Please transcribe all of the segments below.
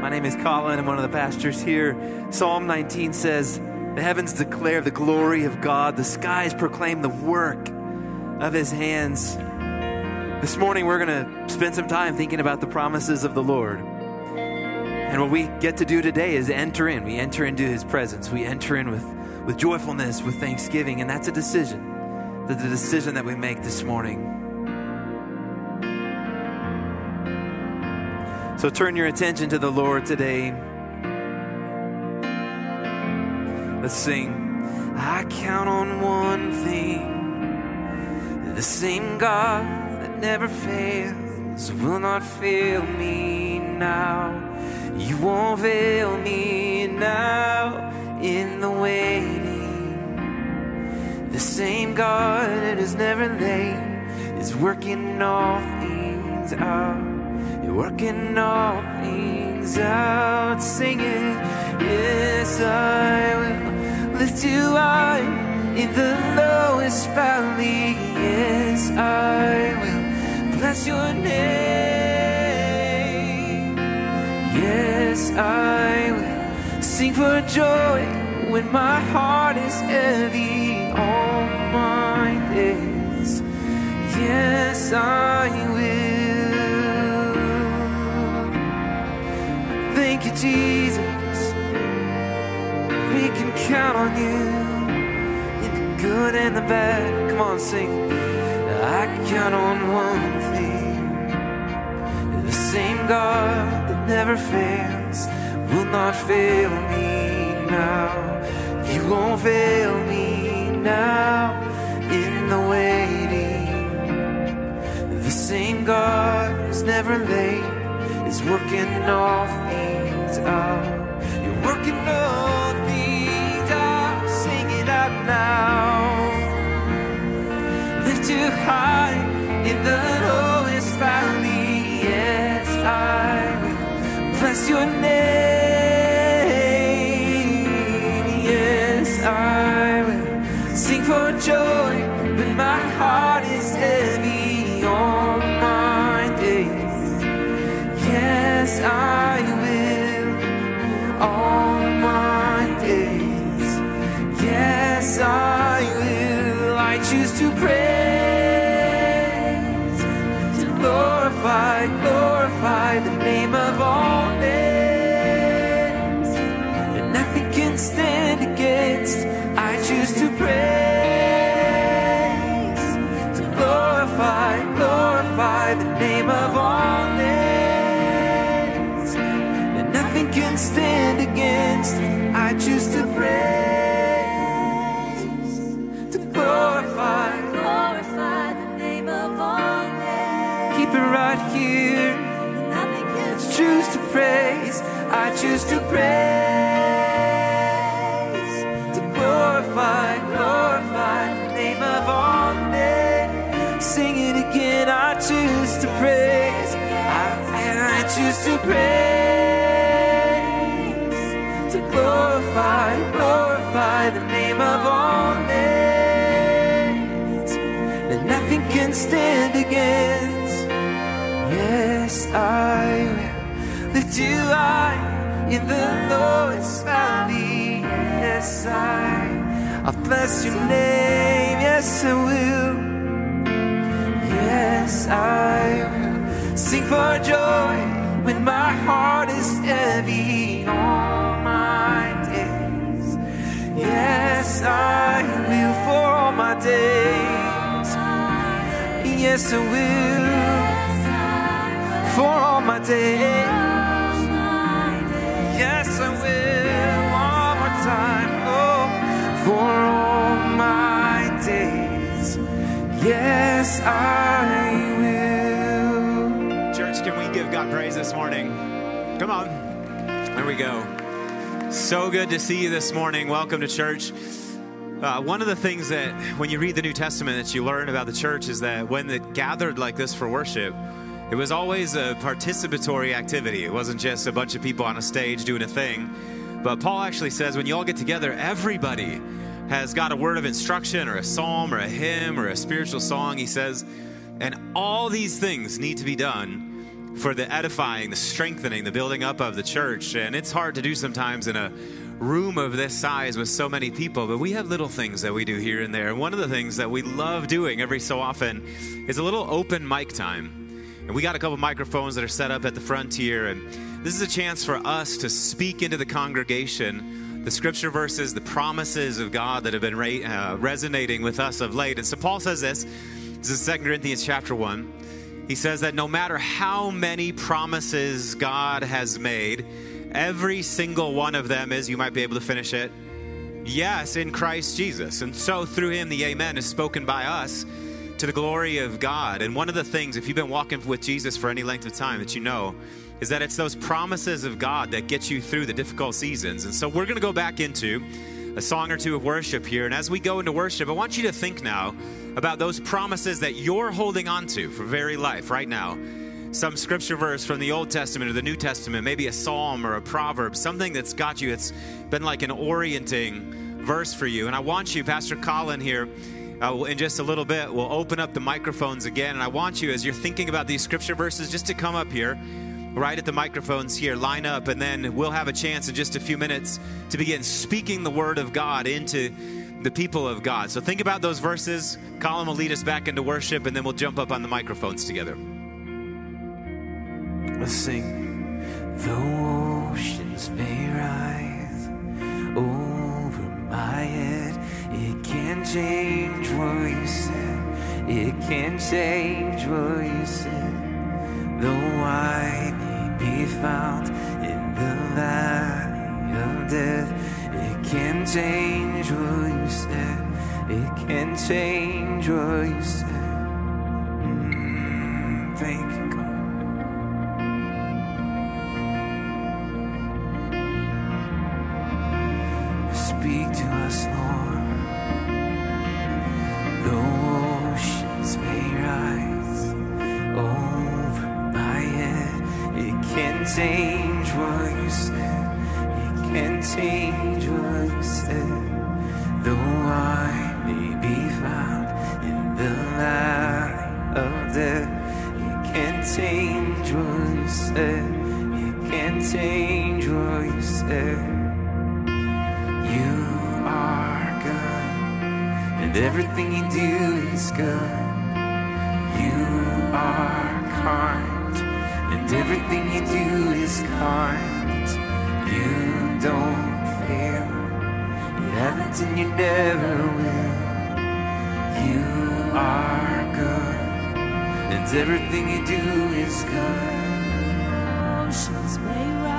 My name is Colin. I'm one of the pastors here. Psalm 19 says, The heavens declare the glory of God, the skies proclaim the work of his hands. This morning, we're going to spend some time thinking about the promises of the Lord. And what we get to do today is enter in. We enter into his presence. We enter in with, with joyfulness, with thanksgiving. And that's a decision. That's the decision that we make this morning. So turn your attention to the Lord today. Let's sing. I count on one thing the same God that never fails will not fail me now. You won't fail me now in the waiting. The same God that is never late is working all things out. Working all things out, singing, Yes, I will lift you high in the lowest valley. Yes, I will bless your name. Yes, I will sing for joy when my heart is heavy all my days. Yes, I will. Thank you, Jesus. We can count on you in the good and the bad. Come on, sing. I count on one thing. The same God that never fails will not fail me now. You won't fail me now in the waiting. The same God is never late is working all things You're working all things out. Sing it out now. Lift you high in the lowest valley. Yes, I will bless your name. Yes, I will sing for joy when my heart can stand against. Yes, I will lift you high in the lowest valley. Yes, I, I'll bless your name. Yes, I will. Yes, I will sing for joy when my heart is heavy all my days. Yes, I will for all my days. Yes, I will for all my days. Yes, I will one more time. Oh, for all my days. Yes, I will. Church, can we give God praise this morning? Come on. There we go. So good to see you this morning. Welcome to church. Uh, one of the things that, when you read the New Testament, that you learn about the church is that when it gathered like this for worship, it was always a participatory activity. It wasn't just a bunch of people on a stage doing a thing. But Paul actually says when you all get together, everybody has got a word of instruction or a psalm or a hymn or a spiritual song. He says, and all these things need to be done for the edifying, the strengthening, the building up of the church. And it's hard to do sometimes in a room of this size with so many people, but we have little things that we do here and there. And one of the things that we love doing every so often is a little open mic time. And we got a couple microphones that are set up at the front here. And this is a chance for us to speak into the congregation the scripture verses, the promises of God that have been re- uh, resonating with us of late. And so Paul says this. This is 2 Corinthians chapter 1. He says that no matter how many promises God has made, every single one of them is, you might be able to finish it, yes, in Christ Jesus. And so through him, the amen is spoken by us to the glory of God. And one of the things, if you've been walking with Jesus for any length of time, that you know is that it's those promises of God that get you through the difficult seasons. And so we're going to go back into a song or two of worship here. And as we go into worship, I want you to think now about those promises that you're holding on to for very life right now. Some scripture verse from the Old Testament or the New Testament, maybe a psalm or a proverb, something that's got you, it's been like an orienting verse for you. And I want you, Pastor Colin here, uh, in just a little bit, we'll open up the microphones again. And I want you, as you're thinking about these scripture verses, just to come up here, right at the microphones here, line up, and then we'll have a chance in just a few minutes to begin speaking the word of God into the people of God. So think about those verses. Colin will lead us back into worship, and then we'll jump up on the microphones together. Let's sing. The oceans may rise over my head. It can change what you said. It can change what you said. Though I may be found in the valley of death, it can change what you said. It can change what you said. Mm, thank God. Speak to us, Lord. The oceans may rise over my head. It can't change what you said. It can't change is good. You are kind, and everything you do is kind. You don't fail, you haven't and you never will. You are good, and everything you do is good. Oceans may rise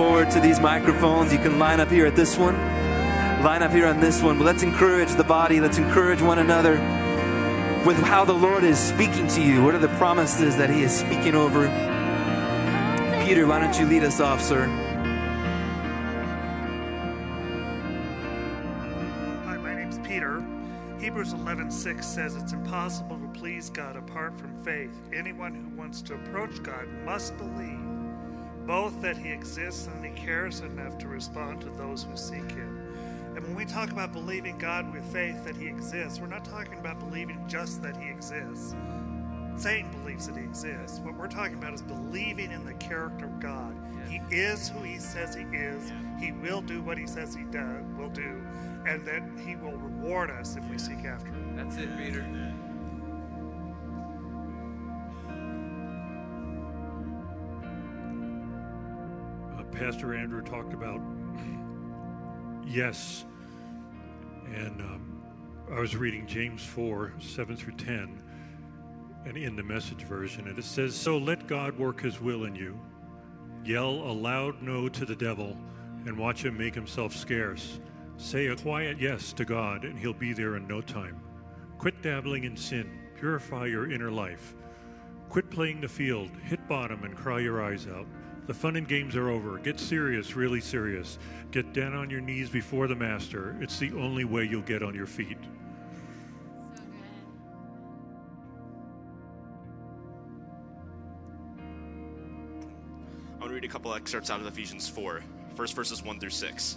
forward to these microphones? You can line up here at this one, line up here on this one. But let's encourage the body, let's encourage one another with how the Lord is speaking to you. What are the promises that He is speaking over? Peter, why don't you lead us off, sir? Hi, my name's Peter. Hebrews 11:6 says it's impossible to please God apart from faith. Anyone who wants to approach God must believe both that he exists and he cares enough to respond to those who seek him. And when we talk about believing God with faith that he exists, we're not talking about believing just that he exists. Satan believes that he exists. What we're talking about is believing in the character of God. He is who he says he is. He will do what he says he does, will do, and that he will reward us if we seek after him. That's it, Peter. Pastor Andrew talked about yes. And um, I was reading James 4 7 through 10, and in the message version, and it says, So let God work his will in you. Yell a loud no to the devil and watch him make himself scarce. Say a quiet yes to God, and he'll be there in no time. Quit dabbling in sin, purify your inner life. Quit playing the field, hit bottom, and cry your eyes out. The fun and games are over. Get serious, really serious. Get down on your knees before the Master. It's the only way you'll get on your feet. I want to read a couple excerpts out of Ephesians 4, first verses 1 through 6.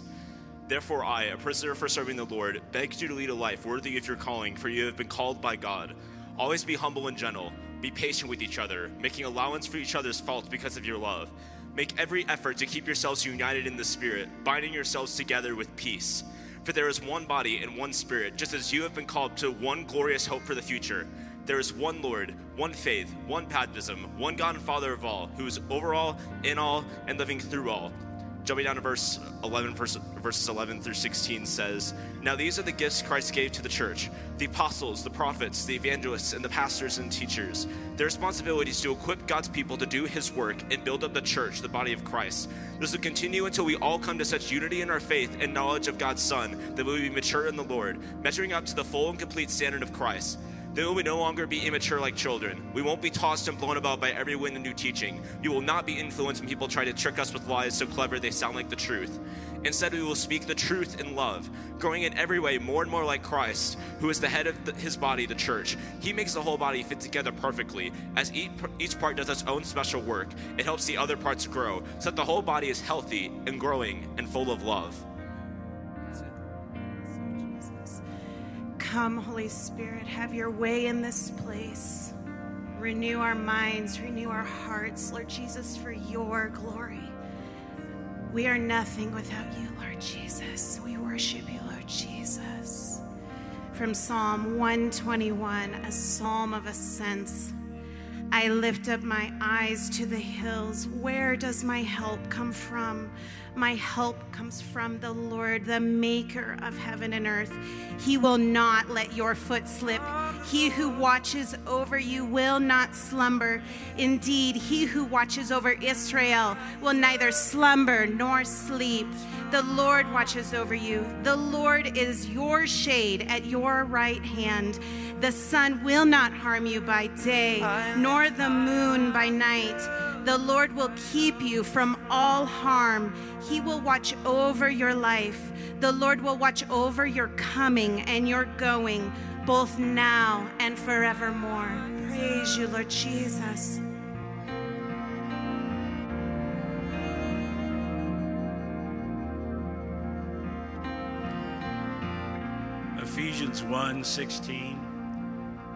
Therefore, I, a prisoner for serving the Lord, beg you to lead a life worthy of your calling, for you have been called by God. Always be humble and gentle. Be patient with each other, making allowance for each other's faults because of your love. Make every effort to keep yourselves united in the Spirit, binding yourselves together with peace. For there is one body and one Spirit, just as you have been called to one glorious hope for the future. There is one Lord, one faith, one baptism, one God and Father of all, who is over all, in all, and living through all. Jumping down to verse 11, verse, verses 11 through 16 says, Now these are the gifts Christ gave to the church the apostles, the prophets, the evangelists, and the pastors and teachers. Their responsibility is to equip God's people to do his work and build up the church, the body of Christ. This will continue until we all come to such unity in our faith and knowledge of God's Son that we will be mature in the Lord, measuring up to the full and complete standard of Christ. Then we will no longer be immature like children. We won't be tossed and blown about by every wind of new teaching. You will not be influenced when people try to trick us with lies so clever they sound like the truth. Instead, we will speak the truth in love, growing in every way more and more like Christ, who is the head of the, his body, the church. He makes the whole body fit together perfectly. As each, each part does its own special work, it helps the other parts grow, so that the whole body is healthy and growing and full of love. Come, Holy Spirit, have your way in this place. Renew our minds, renew our hearts, Lord Jesus, for your glory. We are nothing without you, Lord Jesus. We worship you, Lord Jesus. From Psalm 121, a psalm of ascents. I lift up my eyes to the hills. Where does my help come from? My help comes from the Lord, the maker of heaven and earth. He will not let your foot slip. He who watches over you will not slumber. Indeed, he who watches over Israel will neither slumber nor sleep. The Lord watches over you. The Lord is your shade at your right hand. The sun will not harm you by day, nor the moon by night. The Lord will keep you from all harm. He will watch over your life. The Lord will watch over your coming and your going, both now and forevermore. Praise you, Lord Jesus. Ephesians 1 16.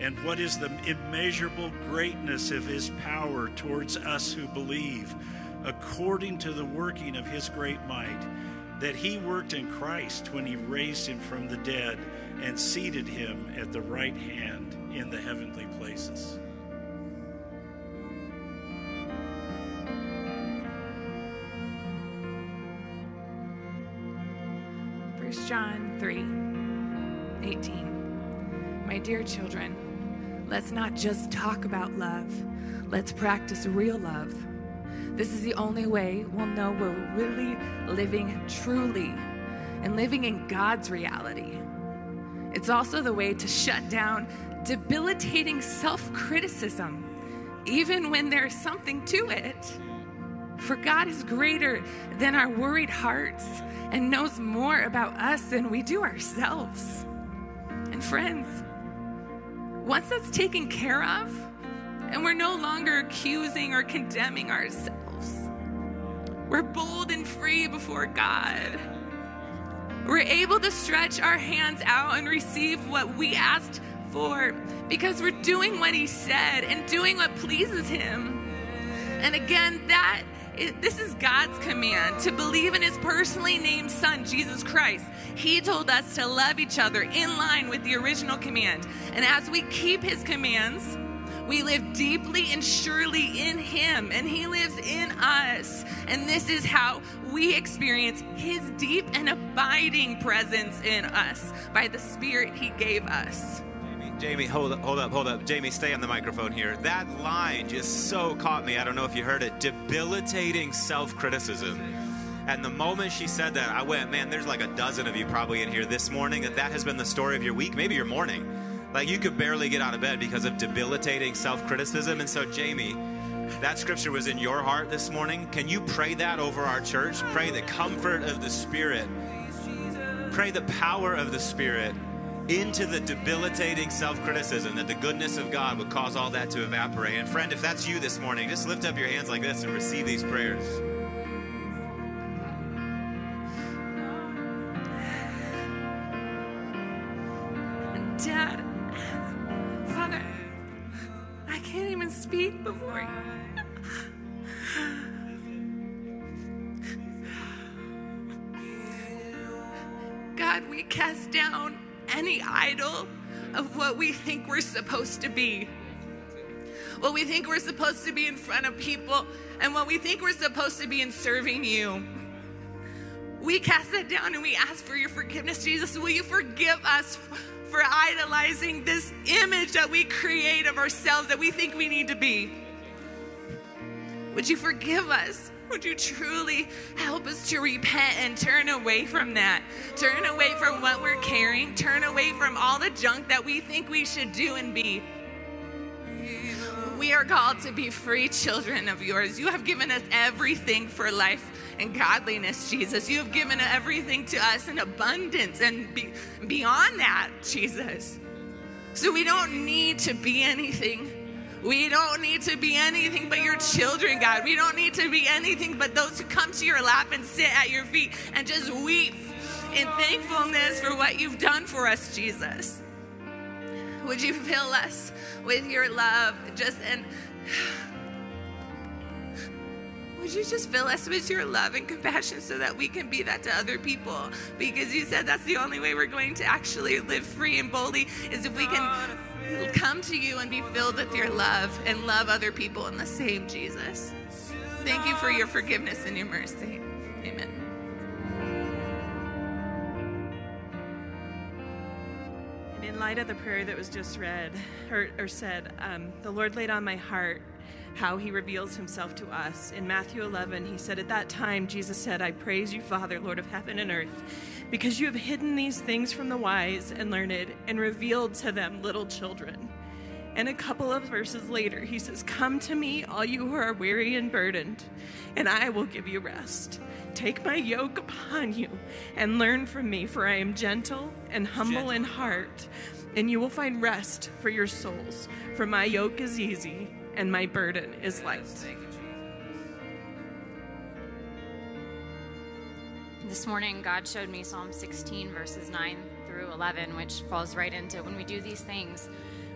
and what is the immeasurable greatness of his power towards us who believe, according to the working of his great might. that he worked in Christ when he raised him from the dead and seated him at the right hand in the heavenly places. First John 3 18. My dear children, let's not just talk about love, let's practice real love. This is the only way we'll know we're really living truly and living in God's reality. It's also the way to shut down debilitating self criticism, even when there's something to it. For God is greater than our worried hearts and knows more about us than we do ourselves. And friends, once that's taken care of, and we're no longer accusing or condemning ourselves, we're bold and free before God. We're able to stretch our hands out and receive what we asked for because we're doing what He said and doing what pleases Him. And again, that this is God's command to believe in His personally named Son, Jesus Christ. He told us to love each other in line with the original command. And as we keep His commands, we live deeply and surely in Him, and He lives in us. And this is how we experience His deep and abiding presence in us by the Spirit He gave us. Jamie, hold up, hold up, hold up. Jamie, stay on the microphone here. That line just so caught me. I don't know if you heard it. Debilitating self criticism. And the moment she said that, I went, man, there's like a dozen of you probably in here this morning that that has been the story of your week, maybe your morning. Like you could barely get out of bed because of debilitating self criticism. And so, Jamie, that scripture was in your heart this morning. Can you pray that over our church? Pray the comfort of the Spirit. Pray the power of the Spirit into the debilitating self criticism that the goodness of God would cause all that to evaporate. And friend, if that's you this morning, just lift up your hands like this and receive these prayers. What we think we're supposed to be. What we think we're supposed to be in front of people, and what we think we're supposed to be in serving you. We cast that down and we ask for your forgiveness, Jesus. Will you forgive us for idolizing this image that we create of ourselves that we think we need to be? Would you forgive us? Would you truly help us to repent and turn away from that? Turn away from what we're carrying, turn away from all the junk that we think we should do and be. We are called to be free children of yours. You have given us everything for life and godliness, Jesus. You have given everything to us in abundance and be, beyond that, Jesus. So we don't need to be anything. We don't need to be anything but your children, God. We don't need to be anything but those who come to your lap and sit at your feet and just weep in thankfulness for what you've done for us, Jesus. Would you fill us with your love? Just and would you just fill us with your love and compassion so that we can be that to other people? Because you said that's the only way we're going to actually live free and boldly is if we can come to you and be filled with your love and love other people in the same Jesus. Thank you for your forgiveness and your mercy. Amen. And in light of the prayer that was just read or, or said, um, the Lord laid on my heart how he reveals himself to us. In Matthew 11, he said, At that time, Jesus said, I praise you, Father, Lord of heaven and earth, because you have hidden these things from the wise and learned and revealed to them little children. And a couple of verses later, he says, Come to me, all you who are weary and burdened, and I will give you rest. Take my yoke upon you and learn from me, for I am gentle and humble in heart, and you will find rest for your souls. For my yoke is easy and my burden is light. This morning, God showed me Psalm 16, verses 9 through 11, which falls right into when we do these things.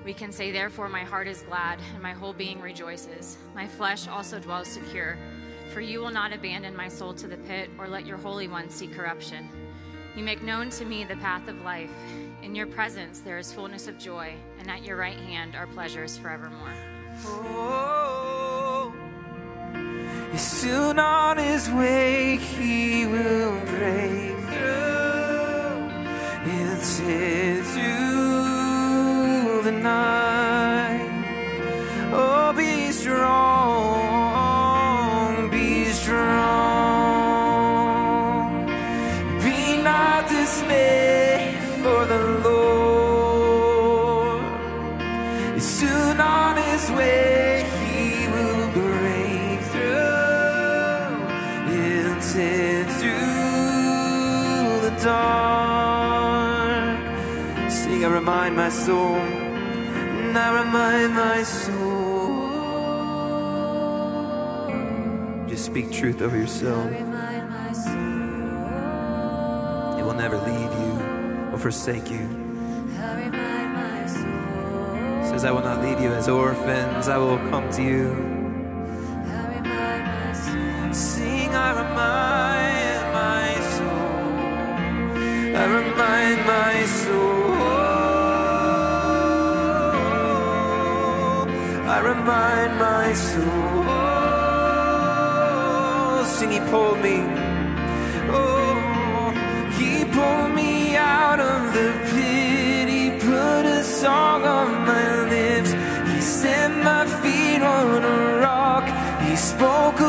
We can say, Therefore, my heart is glad and my whole being rejoices. My flesh also dwells secure, For you will not abandon my soul to the pit or let your Holy One see corruption. You make known to me the path of life. In your presence there is fullness of joy, and at your right hand are pleasures forevermore. Oh, soon on his way he will break through into the night. Oh, be strong, remind my soul, and I remind my soul. Just speak truth over yourself. It will never leave you or forsake you. Says, I will not leave you as orphans, I will come to you. Sing, I remind my soul, I remind my soul, I remind my soul. Sing, He pulled me, oh, He pulled me out of the pit. He put a song on my lips. He set my feet on a rock. He spoke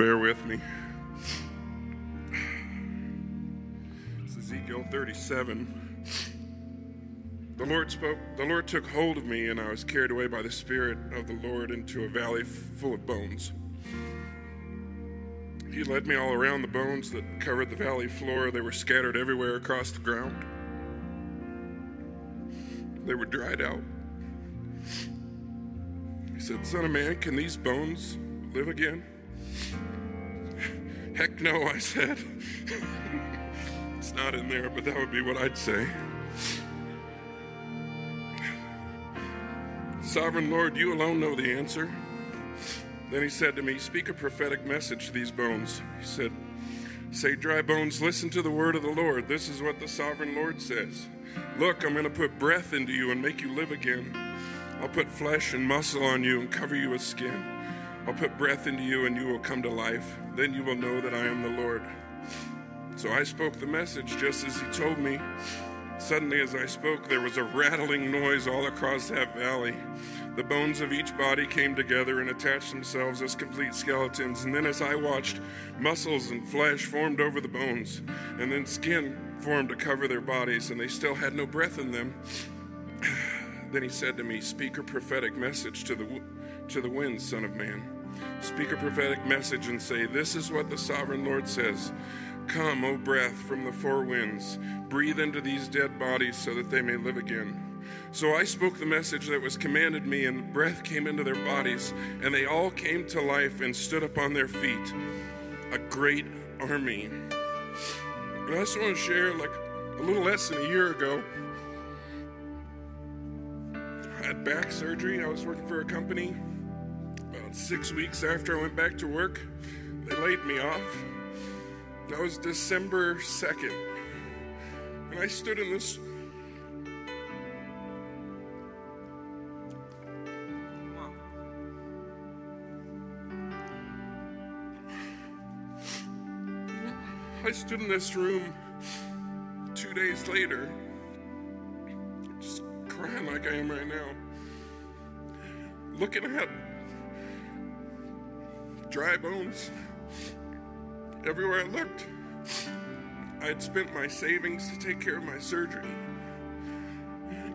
bear with me. It's Ezekiel 37. The Lord spoke, the Lord took hold of me, and I was carried away by the Spirit of the Lord into a valley full of bones. He led me all around the bones that covered the valley floor. They were scattered everywhere across the ground. They were dried out. He said, Son of man, can these bones live again? Heck no, I said. it's not in there, but that would be what I'd say. Sovereign Lord, you alone know the answer. Then he said to me, Speak a prophetic message to these bones. He said, Say, dry bones, listen to the word of the Lord. This is what the sovereign Lord says. Look, I'm going to put breath into you and make you live again. I'll put flesh and muscle on you and cover you with skin. I'll put breath into you and you will come to life. Then you will know that I am the Lord. So I spoke the message just as he told me. Suddenly, as I spoke, there was a rattling noise all across that valley. The bones of each body came together and attached themselves as complete skeletons. And then, as I watched, muscles and flesh formed over the bones, and then skin formed to cover their bodies, and they still had no breath in them. Then he said to me, Speak a prophetic message to the, to the winds, Son of Man. Speak a prophetic message and say, This is what the sovereign Lord says. Come, O breath from the four winds, breathe into these dead bodies so that they may live again. So I spoke the message that was commanded me, and breath came into their bodies, and they all came to life and stood upon their feet. A great army. And I just want to share, like a little less than a year ago, I had back surgery. I was working for a company. About six weeks after I went back to work, they laid me off. That was December 2nd. And I stood in this. I stood in this room two days later, just crying like I am right now, looking at dry bones everywhere I looked. I had spent my savings to take care of my surgery.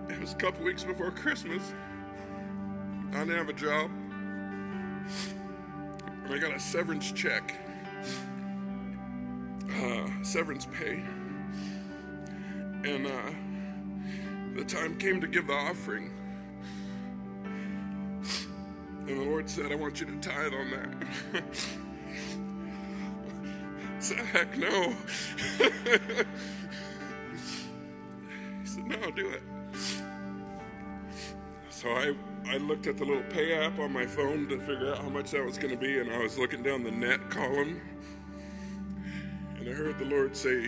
It was a couple weeks before Christmas. I didn't have a job. And I got a severance check, uh, severance pay. and uh, the time came to give the offering. And the Lord said, I want you to tithe on that. I said, heck no. he said, no, I'll do it. So I, I looked at the little pay app on my phone to figure out how much that was going to be, and I was looking down the net column, and I heard the Lord say,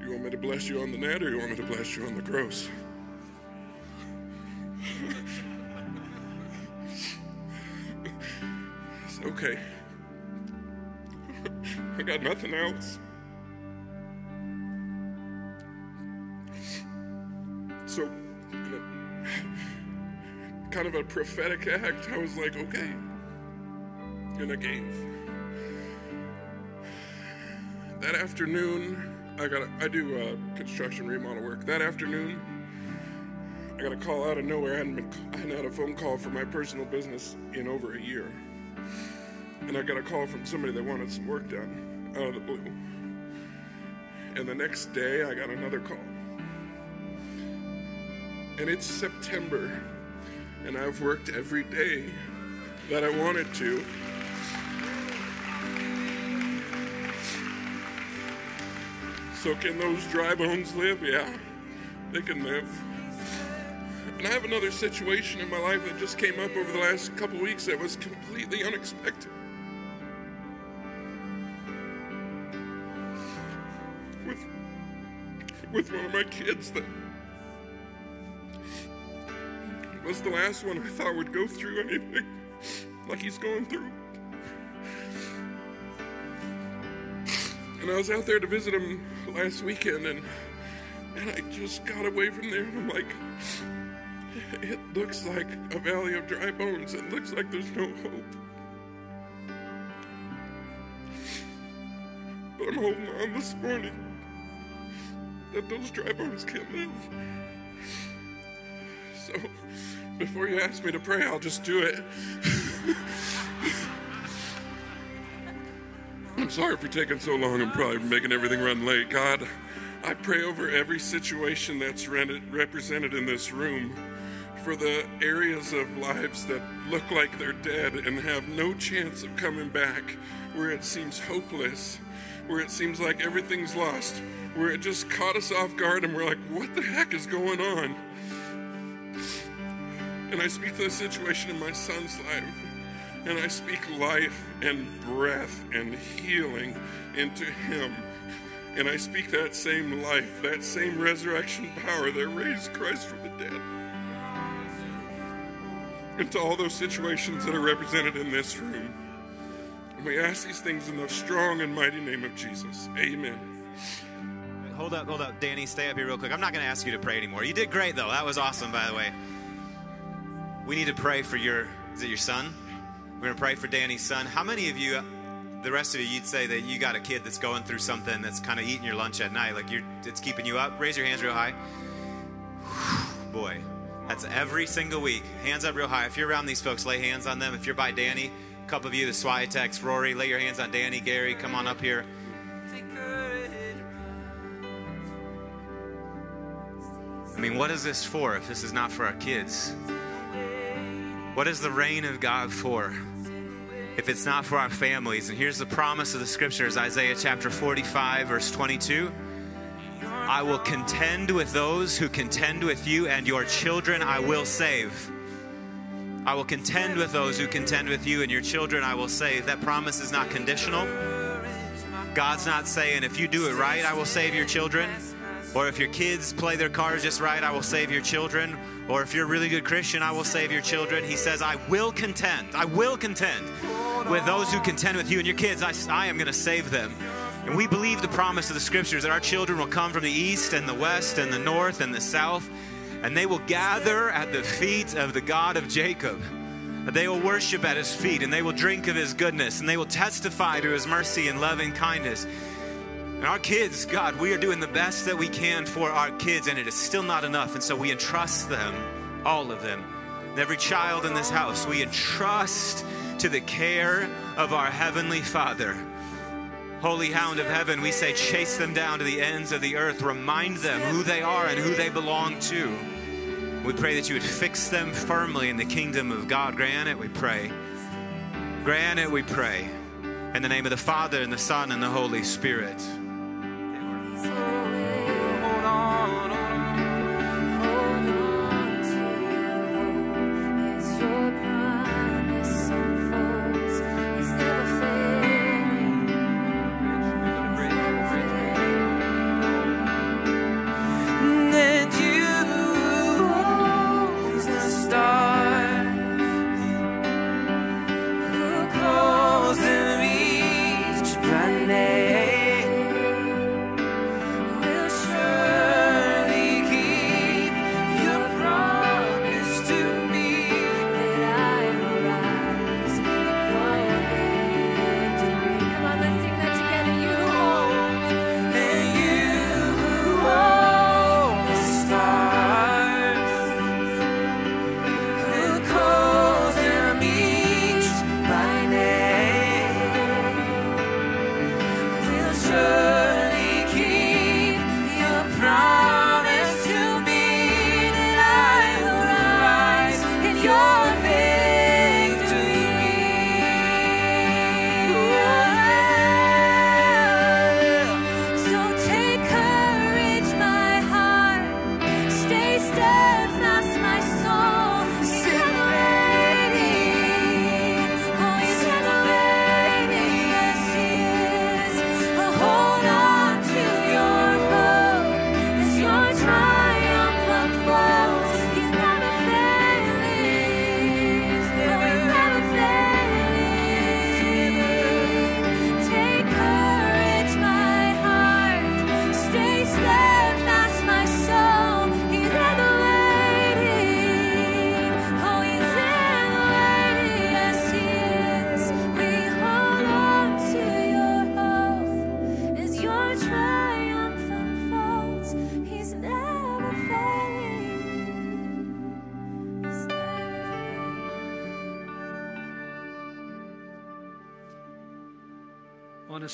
You want me to bless you on the net, or you want me to bless you on the gross? Okay. I got nothing else. So, a, kind of a prophetic act, I was like, okay. And I gave. That afternoon, I got I do uh, construction remodel work. That afternoon, I got a call out of nowhere. I hadn't, been, I hadn't had a phone call for my personal business in over a year. And I got a call from somebody that wanted some work done out of the blue. And the next day, I got another call. And it's September, and I've worked every day that I wanted to. So, can those dry bones live? Yeah, they can live. And I have another situation in my life that just came up over the last couple weeks that was completely unexpected. With, with one of my kids that was the last one I thought would go through anything like he's going through. And I was out there to visit him last weekend and and I just got away from there and I'm like it looks like a valley of dry bones. It looks like there's no hope. But I'm holding on this morning that those dry bones can live. So, before you ask me to pray, I'll just do it. I'm sorry for taking so long and probably making everything run late. God, I pray over every situation that's represented in this room for the areas of lives that look like they're dead and have no chance of coming back, where it seems hopeless, where it seems like everything's lost, where it just caught us off guard and we're like, what the heck is going on? And I speak to the situation in my son's life. And I speak life and breath and healing into him. And I speak that same life, that same resurrection power that raised Christ from the dead into all those situations that are represented in this room. And we ask these things in the strong and mighty name of Jesus. Amen. Hold up, hold up. Danny, stay up here real quick. I'm not going to ask you to pray anymore. You did great, though. That was awesome, by the way. We need to pray for your, is it your son? We're going to pray for Danny's son. How many of you, the rest of you, you'd say that you got a kid that's going through something that's kind of eating your lunch at night, like you're, it's keeping you up? Raise your hands real high. Boy, that's every single week. Hands up real high. If you're around these folks, lay hands on them. If you're by Danny, a couple of you, the Swietex, Rory, lay your hands on Danny, Gary, come on up here. I mean, what is this for if this is not for our kids? What is the reign of God for if it's not for our families? And here's the promise of the scriptures Isaiah chapter 45, verse 22. I will contend with those who contend with you, and your children I will save. I will contend with those who contend with you, and your children I will save. That promise is not conditional. God's not saying, if you do it right, I will save your children. Or if your kids play their cards just right, I will save your children. Or if you're a really good Christian, I will save your children. He says, I will contend. I will contend with those who contend with you and your kids. I, I am going to save them. And we believe the promise of the scriptures that our children will come from the east and the west and the north and the south, and they will gather at the feet of the God of Jacob. They will worship at his feet, and they will drink of his goodness, and they will testify to his mercy and loving kindness. And our kids, God, we are doing the best that we can for our kids, and it is still not enough. And so we entrust them, all of them, every child in this house, we entrust to the care of our Heavenly Father. Holy Hound of Heaven, we say, chase them down to the ends of the earth. Remind them who they are and who they belong to. We pray that you would fix them firmly in the kingdom of God. Grant it, we pray. Grant it, we pray. In the name of the Father, and the Son, and the Holy Spirit.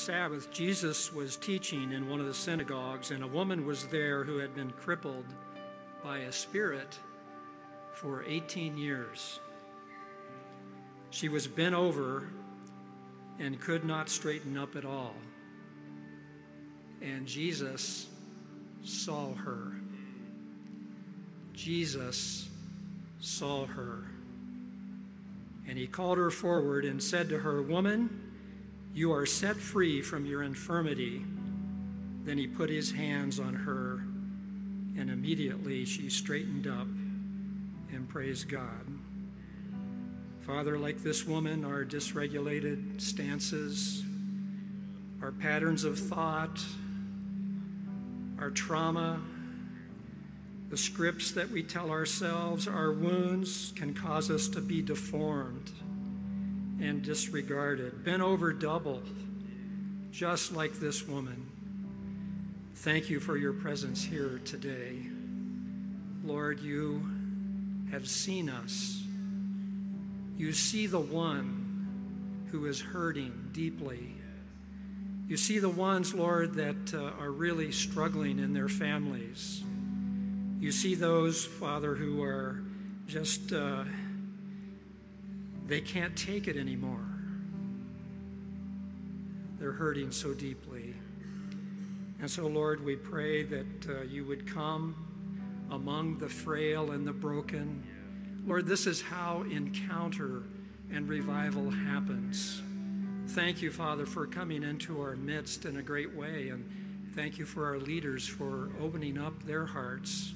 Sabbath, Jesus was teaching in one of the synagogues, and a woman was there who had been crippled by a spirit for 18 years. She was bent over and could not straighten up at all. And Jesus saw her. Jesus saw her. And he called her forward and said to her, Woman, you are set free from your infirmity. Then he put his hands on her, and immediately she straightened up and praised God. Father, like this woman, our dysregulated stances, our patterns of thought, our trauma, the scripts that we tell ourselves, our wounds can cause us to be deformed and disregarded, bent over double, just like this woman. Thank you for your presence here today. Lord, you have seen us. You see the one who is hurting deeply. You see the ones, Lord, that uh, are really struggling in their families. You see those, Father, who are just. Uh, they can't take it anymore. They're hurting so deeply. And so, Lord, we pray that uh, you would come among the frail and the broken. Lord, this is how encounter and revival happens. Thank you, Father, for coming into our midst in a great way. And thank you for our leaders for opening up their hearts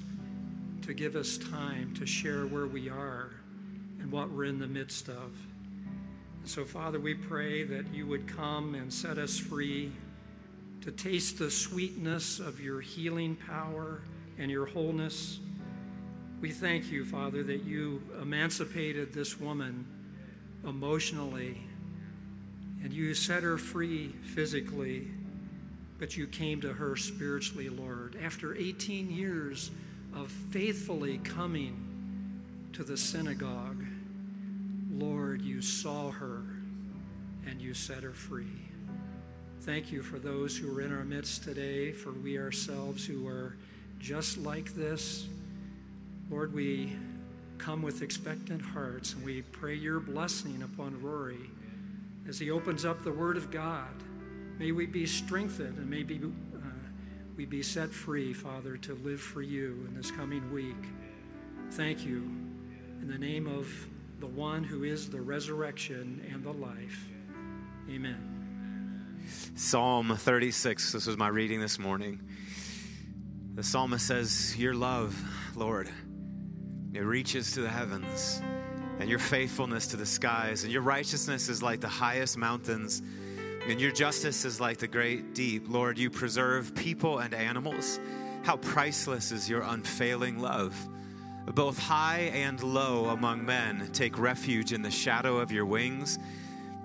to give us time to share where we are and what we're in the midst of. So, Father, we pray that you would come and set us free to taste the sweetness of your healing power and your wholeness. We thank you, Father, that you emancipated this woman emotionally and you set her free physically, but you came to her spiritually, Lord. After 18 years of faithfully coming to the synagogue, Lord, you saw her and you set her free. Thank you for those who are in our midst today, for we ourselves who are just like this. Lord, we come with expectant hearts and we pray your blessing upon Rory as he opens up the Word of God. May we be strengthened and may be, uh, we be set free, Father, to live for you in this coming week. Thank you. In the name of the one who is the resurrection and the life. Amen. Psalm 36, this was my reading this morning. The psalmist says, Your love, Lord, it reaches to the heavens, and your faithfulness to the skies, and your righteousness is like the highest mountains, and your justice is like the great deep. Lord, you preserve people and animals. How priceless is your unfailing love. Both high and low among men take refuge in the shadow of your wings.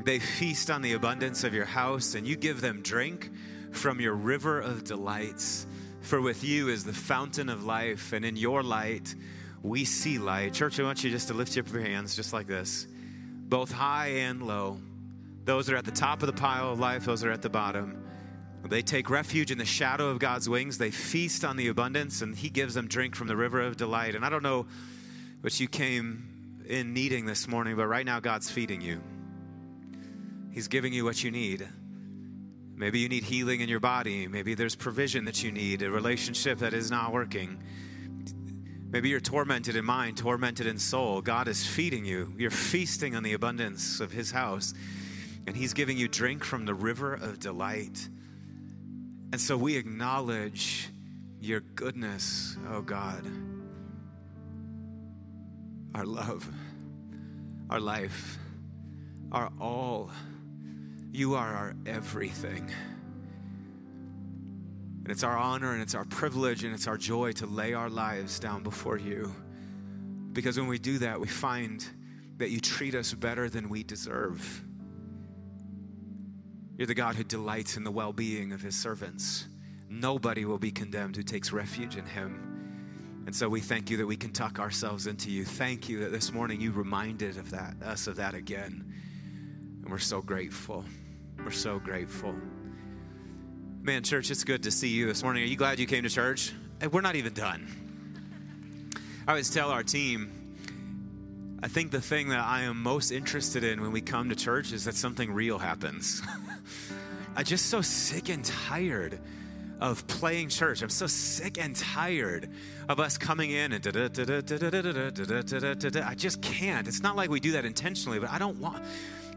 They feast on the abundance of your house, and you give them drink from your river of delights. For with you is the fountain of life, and in your light we see light. Church, I want you just to lift up your hands just like this, both high and low. Those that are at the top of the pile of life, those that are at the bottom. They take refuge in the shadow of God's wings. They feast on the abundance, and He gives them drink from the river of delight. And I don't know what you came in needing this morning, but right now God's feeding you. He's giving you what you need. Maybe you need healing in your body. Maybe there's provision that you need, a relationship that is not working. Maybe you're tormented in mind, tormented in soul. God is feeding you. You're feasting on the abundance of His house, and He's giving you drink from the river of delight. And so we acknowledge your goodness, oh God, our love, our life, our all. You are our everything. And it's our honor and it's our privilege and it's our joy to lay our lives down before you. Because when we do that, we find that you treat us better than we deserve. You're the God who delights in the well being of his servants. Nobody will be condemned who takes refuge in him. And so we thank you that we can tuck ourselves into you. Thank you that this morning you reminded of that, us of that again. And we're so grateful. We're so grateful. Man, church, it's good to see you this morning. Are you glad you came to church? We're not even done. I always tell our team, I think the thing that I am most interested in when we come to church is that something real happens. I'm just so sick and tired of playing church. I'm so sick and tired of us coming in and I just can't. It's not like we do that intentionally, but I don't want.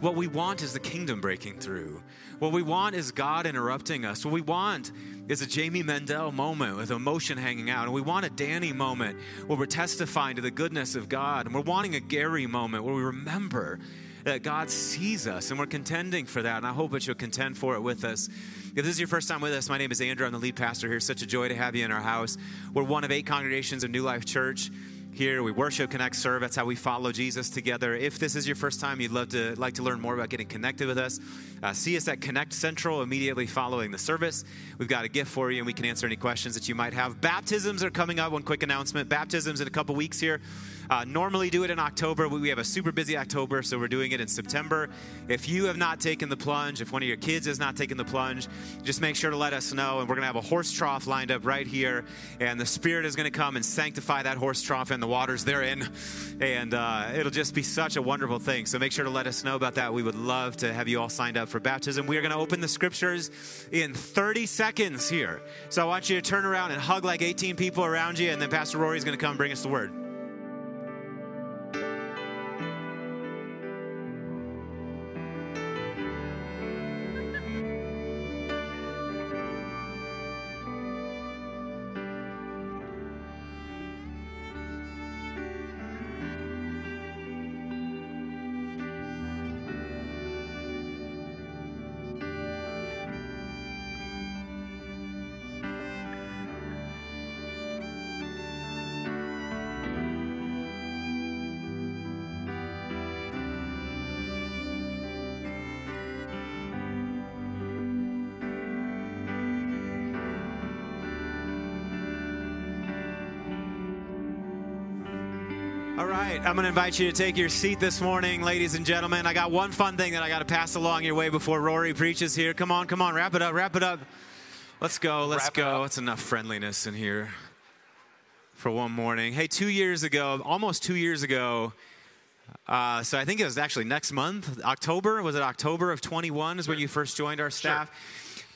What we want is the kingdom breaking through. What we want is God interrupting us. What we want is a Jamie Mendel moment with emotion hanging out. And we want a Danny moment where we're testifying to the goodness of God. And we're wanting a Gary moment where we remember that God sees us and we're contending for that. And I hope that you'll contend for it with us. If this is your first time with us, my name is Andrew. I'm the lead pastor here. Such a joy to have you in our house. We're one of eight congregations of New Life Church here. We worship, connect, serve. That's how we follow Jesus together. If this is your first time, you'd love to like to learn more about getting connected with us. Uh, see us at Connect Central immediately following the service. We've got a gift for you, and we can answer any questions that you might have. Baptisms are coming up. One quick announcement: baptisms in a couple weeks here. Uh, normally do it in October. We have a super busy October, so we're doing it in September. If you have not taken the plunge, if one of your kids has not taken the plunge, just make sure to let us know. And we're going to have a horse trough lined up right here, and the Spirit is going to come and sanctify that horse trough and the waters therein, and uh, it'll just be such a wonderful thing. So make sure to let us know about that. We would love to have you all signed up for baptism. We are going to open the scriptures in 30 seconds here. So I want you to turn around and hug like 18 people around you, and then Pastor Rory is going to come bring us the word. I'm going to invite you to take your seat this morning, ladies and gentlemen. I got one fun thing that I got to pass along your way before Rory preaches here. Come on, come on, wrap it up, wrap it up. Let's go, let's Wrap go. up. It's enough friendliness in here for one morning. Hey, two years ago, almost two years ago, uh, so I think it was actually next month, October. Was it October of 21 is when you first joined our staff?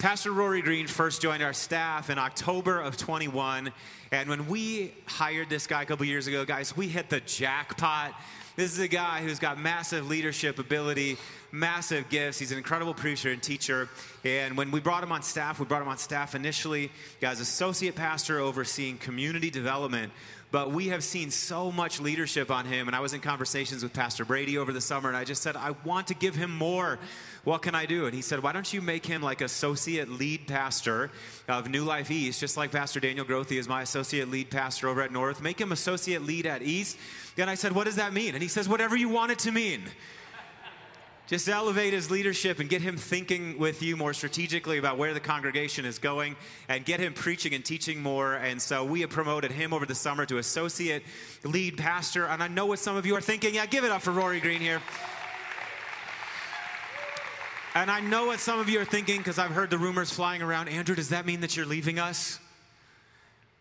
Pastor Rory Green first joined our staff in October of 21. And when we hired this guy a couple years ago, guys, we hit the jackpot. This is a guy who's got massive leadership ability, massive gifts. He's an incredible preacher and teacher. And when we brought him on staff, we brought him on staff initially as associate pastor overseeing community development. But we have seen so much leadership on him. And I was in conversations with Pastor Brady over the summer, and I just said, I want to give him more. What can I do? And he said, Why don't you make him like associate lead pastor of New Life East, just like Pastor Daniel Grothy is my associate lead pastor over at North? Make him associate lead at East. And I said, What does that mean? And he says, Whatever you want it to mean. Just elevate his leadership and get him thinking with you more strategically about where the congregation is going and get him preaching and teaching more. And so we have promoted him over the summer to associate lead pastor. And I know what some of you are thinking. Yeah, give it up for Rory Green here. And I know what some of you are thinking because I've heard the rumors flying around. Andrew, does that mean that you're leaving us?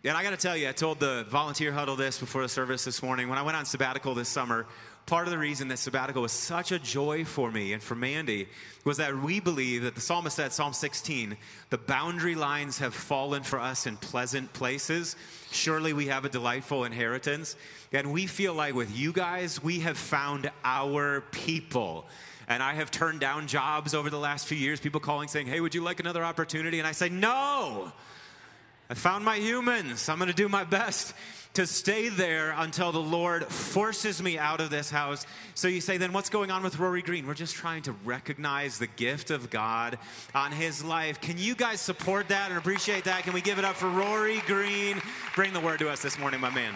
And I got to tell you, I told the volunteer huddle this before the service this morning. When I went on sabbatical this summer, part of the reason that sabbatical was such a joy for me and for Mandy was that we believe that the psalmist said, Psalm 16, the boundary lines have fallen for us in pleasant places. Surely we have a delightful inheritance. And we feel like with you guys, we have found our people. And I have turned down jobs over the last few years, people calling saying, Hey, would you like another opportunity? And I say, No. I found my humans. I'm going to do my best to stay there until the Lord forces me out of this house. So you say, then what's going on with Rory Green? We're just trying to recognize the gift of God on his life. Can you guys support that and appreciate that? Can we give it up for Rory Green? Bring the word to us this morning, my man.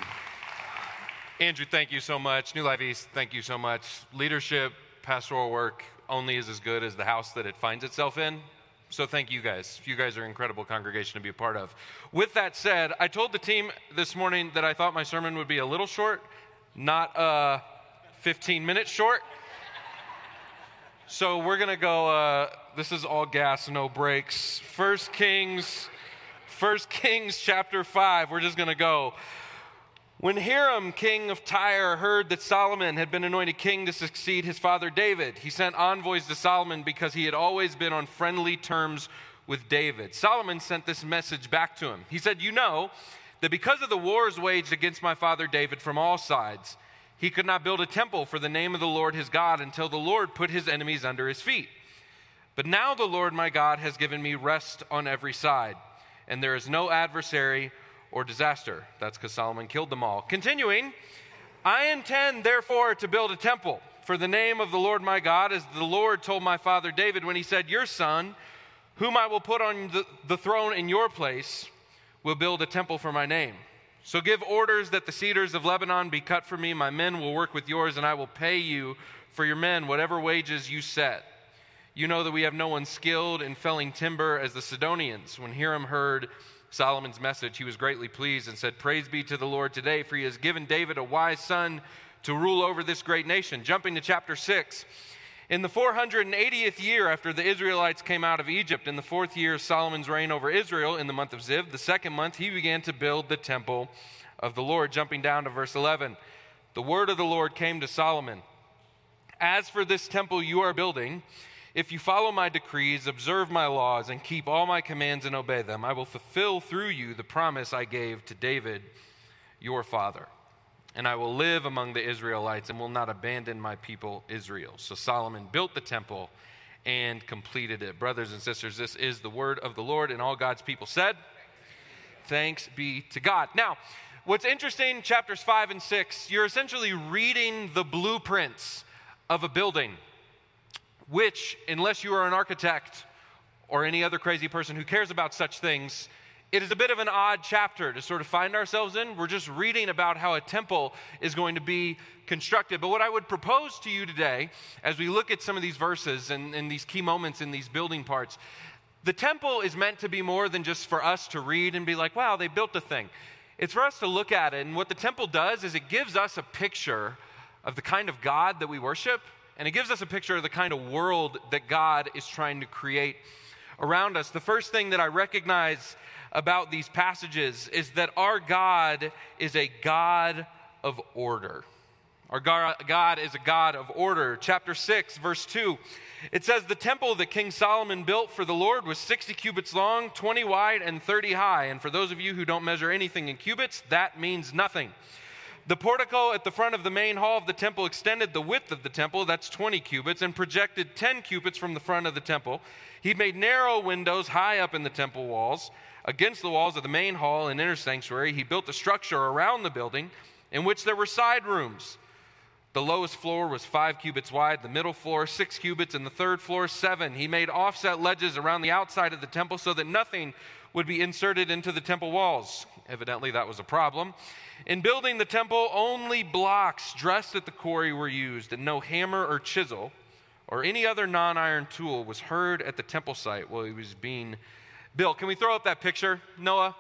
Andrew, thank you so much. New Life East, thank you so much. Leadership, pastoral work only is as good as the house that it finds itself in. So thank you guys. You guys are an incredible congregation to be a part of. With that said, I told the team this morning that I thought my sermon would be a little short, not uh, 15 minutes short. So we're going to go, uh, this is all gas, no brakes. First Kings, First Kings chapter 5. We're just going to go. When Hiram, king of Tyre, heard that Solomon had been anointed king to succeed his father David, he sent envoys to Solomon because he had always been on friendly terms with David. Solomon sent this message back to him. He said, You know that because of the wars waged against my father David from all sides, he could not build a temple for the name of the Lord his God until the Lord put his enemies under his feet. But now the Lord my God has given me rest on every side, and there is no adversary or disaster. That's because Solomon killed them all. Continuing, I intend therefore to build a temple for the name of the Lord my God, as the Lord told my father David when he said, Your son, whom I will put on the, the throne in your place, will build a temple for my name. So give orders that the cedars of Lebanon be cut for me. My men will work with yours, and I will pay you for your men whatever wages you set. You know that we have no one skilled in felling timber as the Sidonians. When Hiram heard Solomon's message, he was greatly pleased and said, Praise be to the Lord today, for he has given David a wise son to rule over this great nation. Jumping to chapter 6. In the 480th year after the Israelites came out of Egypt, in the fourth year of Solomon's reign over Israel, in the month of Ziv, the second month, he began to build the temple of the Lord. Jumping down to verse 11. The word of the Lord came to Solomon As for this temple you are building, if you follow my decrees, observe my laws, and keep all my commands and obey them, I will fulfill through you the promise I gave to David, your father. And I will live among the Israelites and will not abandon my people Israel. So Solomon built the temple and completed it. Brothers and sisters, this is the word of the Lord, and all God's people said, Thanks be to God. Now, what's interesting, chapters 5 and 6, you're essentially reading the blueprints of a building which, unless you are an architect or any other crazy person who cares about such things, it is a bit of an odd chapter to sort of find ourselves in. We're just reading about how a temple is going to be constructed. But what I would propose to you today, as we look at some of these verses and, and these key moments in these building parts, the temple is meant to be more than just for us to read and be like, wow, they built a thing. it's for us to look at it. And what the temple does is it gives us a picture of the kind of God that we worship, and it gives us a picture of the kind of world that God is trying to create around us. The first thing that I recognize about these passages is that our God is a God of order. Our God is a God of order. Chapter 6, verse 2, it says, The temple that King Solomon built for the Lord was 60 cubits long, 20 wide, and 30 high. And for those of you who don't measure anything in cubits, that means nothing. The portico at the front of the main hall of the temple extended the width of the temple, that's 20 cubits, and projected 10 cubits from the front of the temple. He made narrow windows high up in the temple walls. Against the walls of the main hall and inner sanctuary, he built a structure around the building in which there were side rooms. The lowest floor was five cubits wide, the middle floor six cubits, and the third floor seven. He made offset ledges around the outside of the temple so that nothing would be inserted into the temple walls. Evidently, that was a problem. In building the temple, only blocks dressed at the quarry were used, and no hammer or chisel or any other non iron tool was heard at the temple site while it was being built. Can we throw up that picture, Noah?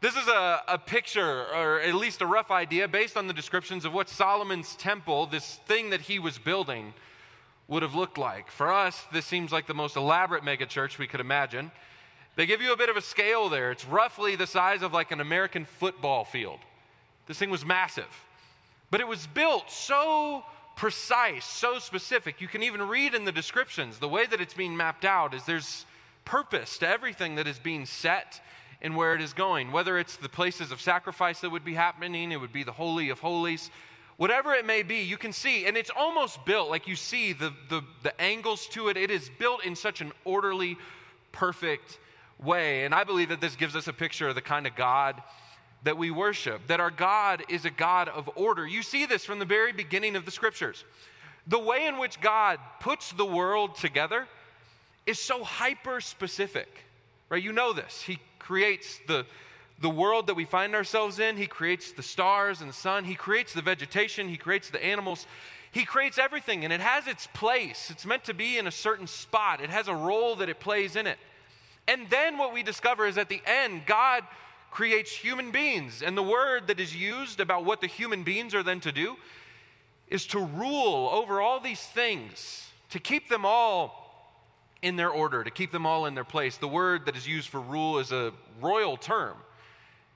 This is a, a picture, or at least a rough idea, based on the descriptions of what Solomon's temple, this thing that he was building, would have looked like. For us, this seems like the most elaborate megachurch we could imagine. They give you a bit of a scale there. It's roughly the size of like an American football field. This thing was massive. But it was built so precise, so specific. You can even read in the descriptions the way that it's being mapped out is there's purpose to everything that is being set and where it is going. Whether it's the places of sacrifice that would be happening, it would be the Holy of Holies, whatever it may be, you can see, and it's almost built like you see the, the, the angles to it. It is built in such an orderly, perfect way. And I believe that this gives us a picture of the kind of God that we worship, that our God is a God of order. You see this from the very beginning of the scriptures. The way in which God puts the world together is so hyper specific, right? You know this. He creates the, the world that we find ourselves in. He creates the stars and the sun. He creates the vegetation. He creates the animals. He creates everything, and it has its place. It's meant to be in a certain spot, it has a role that it plays in it. And then what we discover is at the end, God creates human beings. And the word that is used about what the human beings are then to do is to rule over all these things, to keep them all in their order, to keep them all in their place. The word that is used for rule is a royal term.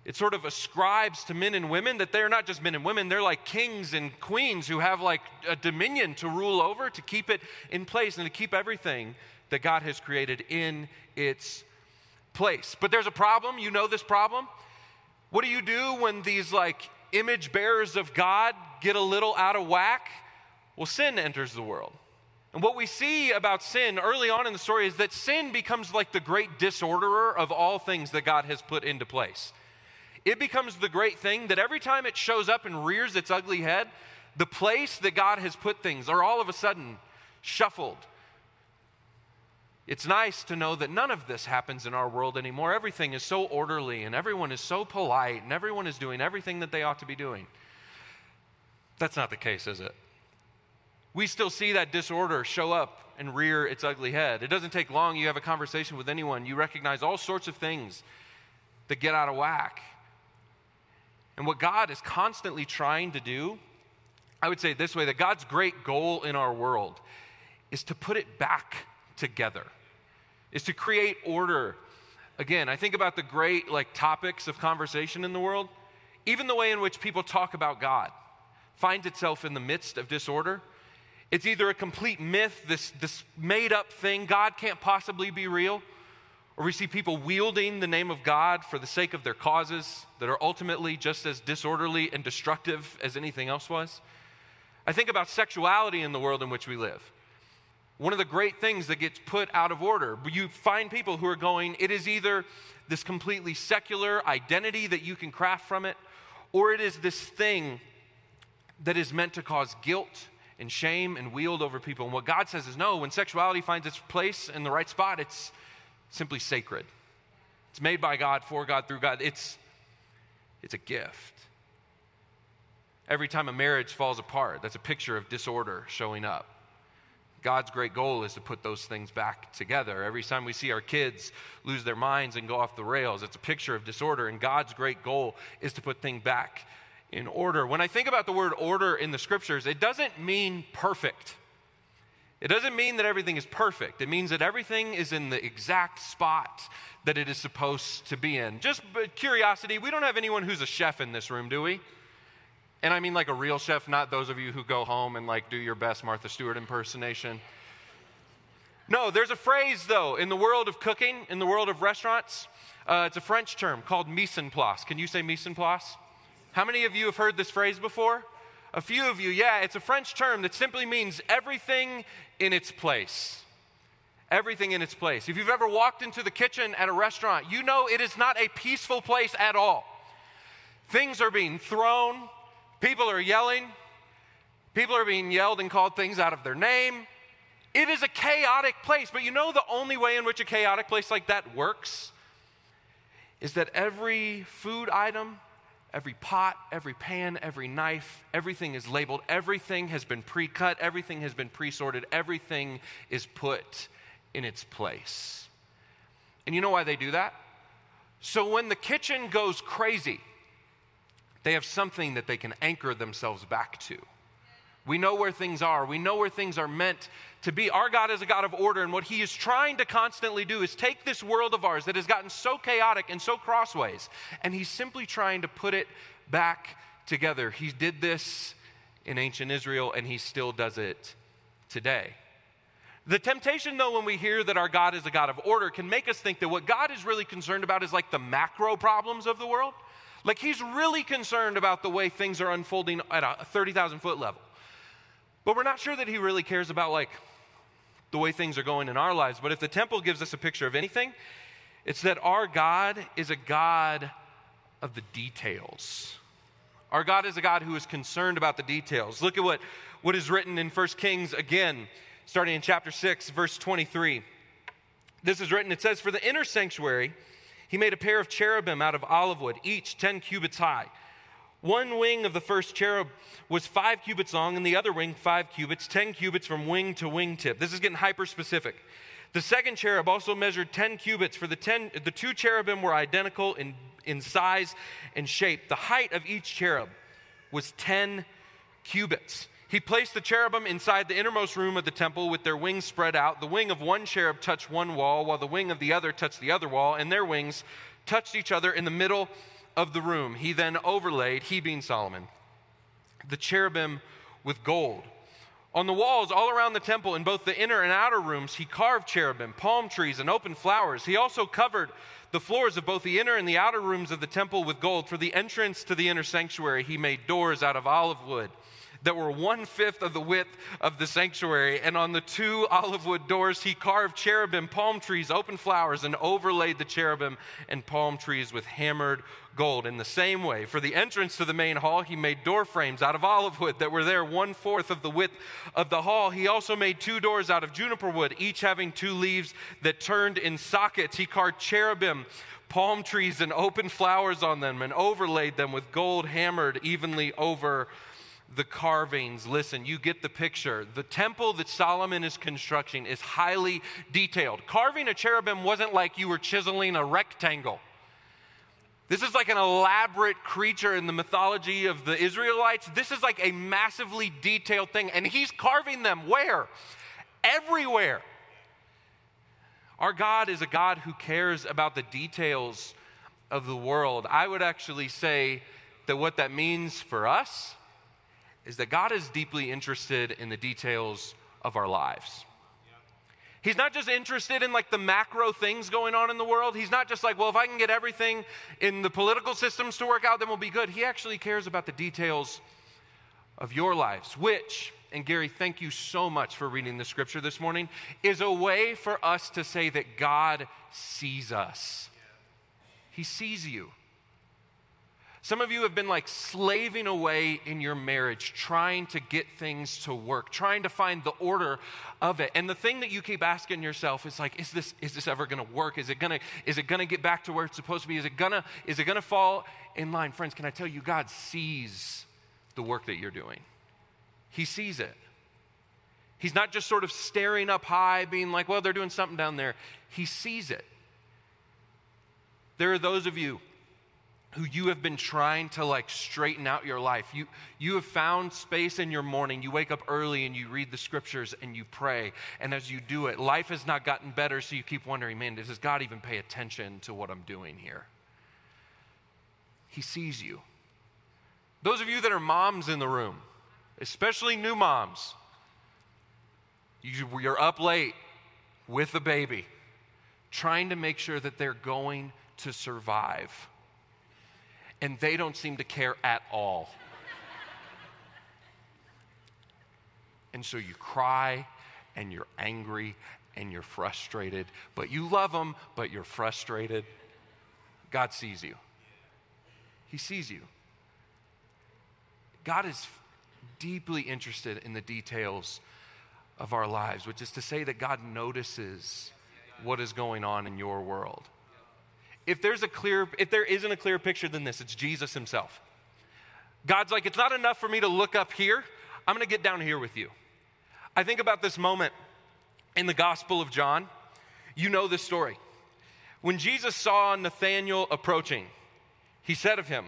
It sort of ascribes to men and women that they're not just men and women, they're like kings and queens who have like a dominion to rule over, to keep it in place, and to keep everything that God has created in its place. But there's a problem. You know this problem. What do you do when these like image bearers of God get a little out of whack? Well, sin enters the world. And what we see about sin early on in the story is that sin becomes like the great disorderer of all things that God has put into place. It becomes the great thing that every time it shows up and rears its ugly head, the place that God has put things are all of a sudden shuffled. It's nice to know that none of this happens in our world anymore. Everything is so orderly and everyone is so polite and everyone is doing everything that they ought to be doing. That's not the case, is it? we still see that disorder show up and rear its ugly head. It doesn't take long. You have a conversation with anyone, you recognize all sorts of things that get out of whack. And what God is constantly trying to do, I would say this way that God's great goal in our world is to put it back together, is to create order. Again, I think about the great like topics of conversation in the world, even the way in which people talk about God finds itself in the midst of disorder it's either a complete myth, this, this made up thing, God can't possibly be real, or we see people wielding the name of God for the sake of their causes that are ultimately just as disorderly and destructive as anything else was. I think about sexuality in the world in which we live. One of the great things that gets put out of order, you find people who are going, it is either this completely secular identity that you can craft from it, or it is this thing that is meant to cause guilt and shame and wield over people. And what God says is no, when sexuality finds its place in the right spot, it's simply sacred. It's made by God, for God, through God. It's, it's a gift. Every time a marriage falls apart, that's a picture of disorder showing up. God's great goal is to put those things back together. Every time we see our kids lose their minds and go off the rails, it's a picture of disorder, and God's great goal is to put things back in order. When I think about the word order in the scriptures, it doesn't mean perfect. It doesn't mean that everything is perfect. It means that everything is in the exact spot that it is supposed to be in. Just curiosity, we don't have anyone who's a chef in this room, do we? And I mean like a real chef, not those of you who go home and like do your best Martha Stewart impersonation. No, there's a phrase though in the world of cooking, in the world of restaurants. Uh, it's a French term called mise en place. Can you say mise en place? How many of you have heard this phrase before? A few of you, yeah. It's a French term that simply means everything in its place. Everything in its place. If you've ever walked into the kitchen at a restaurant, you know it is not a peaceful place at all. Things are being thrown, People are yelling. People are being yelled and called things out of their name. It is a chaotic place, but you know the only way in which a chaotic place like that works is that every food item, every pot, every pan, every knife, everything is labeled, everything has been pre cut, everything has been pre sorted, everything is put in its place. And you know why they do that? So when the kitchen goes crazy, they have something that they can anchor themselves back to. We know where things are. We know where things are meant to be. Our God is a God of order, and what He is trying to constantly do is take this world of ours that has gotten so chaotic and so crossways, and He's simply trying to put it back together. He did this in ancient Israel, and He still does it today. The temptation, though, when we hear that our God is a God of order, can make us think that what God is really concerned about is like the macro problems of the world. Like he's really concerned about the way things are unfolding at a 30,000 foot level. But we're not sure that he really cares about like the way things are going in our lives. But if the temple gives us a picture of anything, it's that our God is a God of the details. Our God is a God who is concerned about the details. Look at what, what is written in 1 Kings again, starting in chapter 6, verse 23. This is written, it says, For the inner sanctuary, he made a pair of cherubim out of olive wood, each 10 cubits high. One wing of the first cherub was five cubits long, and the other wing five cubits, 10 cubits from wing to wingtip. This is getting hyper specific. The second cherub also measured 10 cubits, for the, ten, the two cherubim were identical in, in size and shape. The height of each cherub was 10 cubits. He placed the cherubim inside the innermost room of the temple with their wings spread out. The wing of one cherub touched one wall, while the wing of the other touched the other wall, and their wings touched each other in the middle of the room. He then overlaid, he being Solomon, the cherubim with gold. On the walls all around the temple, in both the inner and outer rooms, he carved cherubim, palm trees, and open flowers. He also covered the floors of both the inner and the outer rooms of the temple with gold. For the entrance to the inner sanctuary, he made doors out of olive wood that were one fifth of the width of the sanctuary. And on the two olive wood doors, he carved cherubim, palm trees, open flowers, and overlaid the cherubim and palm trees with hammered gold. In the same way, for the entrance to the main hall, he made door frames out of olive wood that were there one fourth of the width of the hall. He also made two doors out of juniper wood, each having two leaves that turned in sockets. He carved cherubim palm trees and open flowers on them and overlaid them with gold hammered evenly over the carvings. Listen, you get the picture. The temple that Solomon is constructing is highly detailed. Carving a cherubim wasn't like you were chiseling a rectangle. This is like an elaborate creature in the mythology of the Israelites. This is like a massively detailed thing. And he's carving them where? Everywhere. Our God is a God who cares about the details of the world. I would actually say that what that means for us is that God is deeply interested in the details of our lives. He's not just interested in like the macro things going on in the world. He's not just like, well, if I can get everything in the political systems to work out, then we'll be good. He actually cares about the details of your lives, which, and Gary, thank you so much for reading the scripture this morning, is a way for us to say that God sees us. He sees you. Some of you have been like slaving away in your marriage, trying to get things to work, trying to find the order of it. And the thing that you keep asking yourself is like, is this, is this ever gonna work? Is it gonna, is it gonna get back to where it's supposed to be? Is it gonna, is it gonna fall in line? Friends, can I tell you, God sees the work that you're doing. He sees it. He's not just sort of staring up high, being like, well, they're doing something down there. He sees it. There are those of you who you have been trying to like straighten out your life. You, you have found space in your morning. You wake up early and you read the scriptures and you pray. And as you do it, life has not gotten better, so you keep wondering, man, does God even pay attention to what I'm doing here? He sees you. Those of you that are moms in the room, especially new moms, you, you're up late with the baby, trying to make sure that they're going to survive and they don't seem to care at all. and so you cry and you're angry and you're frustrated, but you love them, but you're frustrated. God sees you. He sees you. God is deeply interested in the details of our lives, which is to say that God notices what is going on in your world if there's a clear if there isn't a clearer picture than this it's jesus himself. God's like it's not enough for me to look up here. I'm going to get down here with you. I think about this moment in the gospel of john. You know this story. When jesus saw nathanael approaching he said of him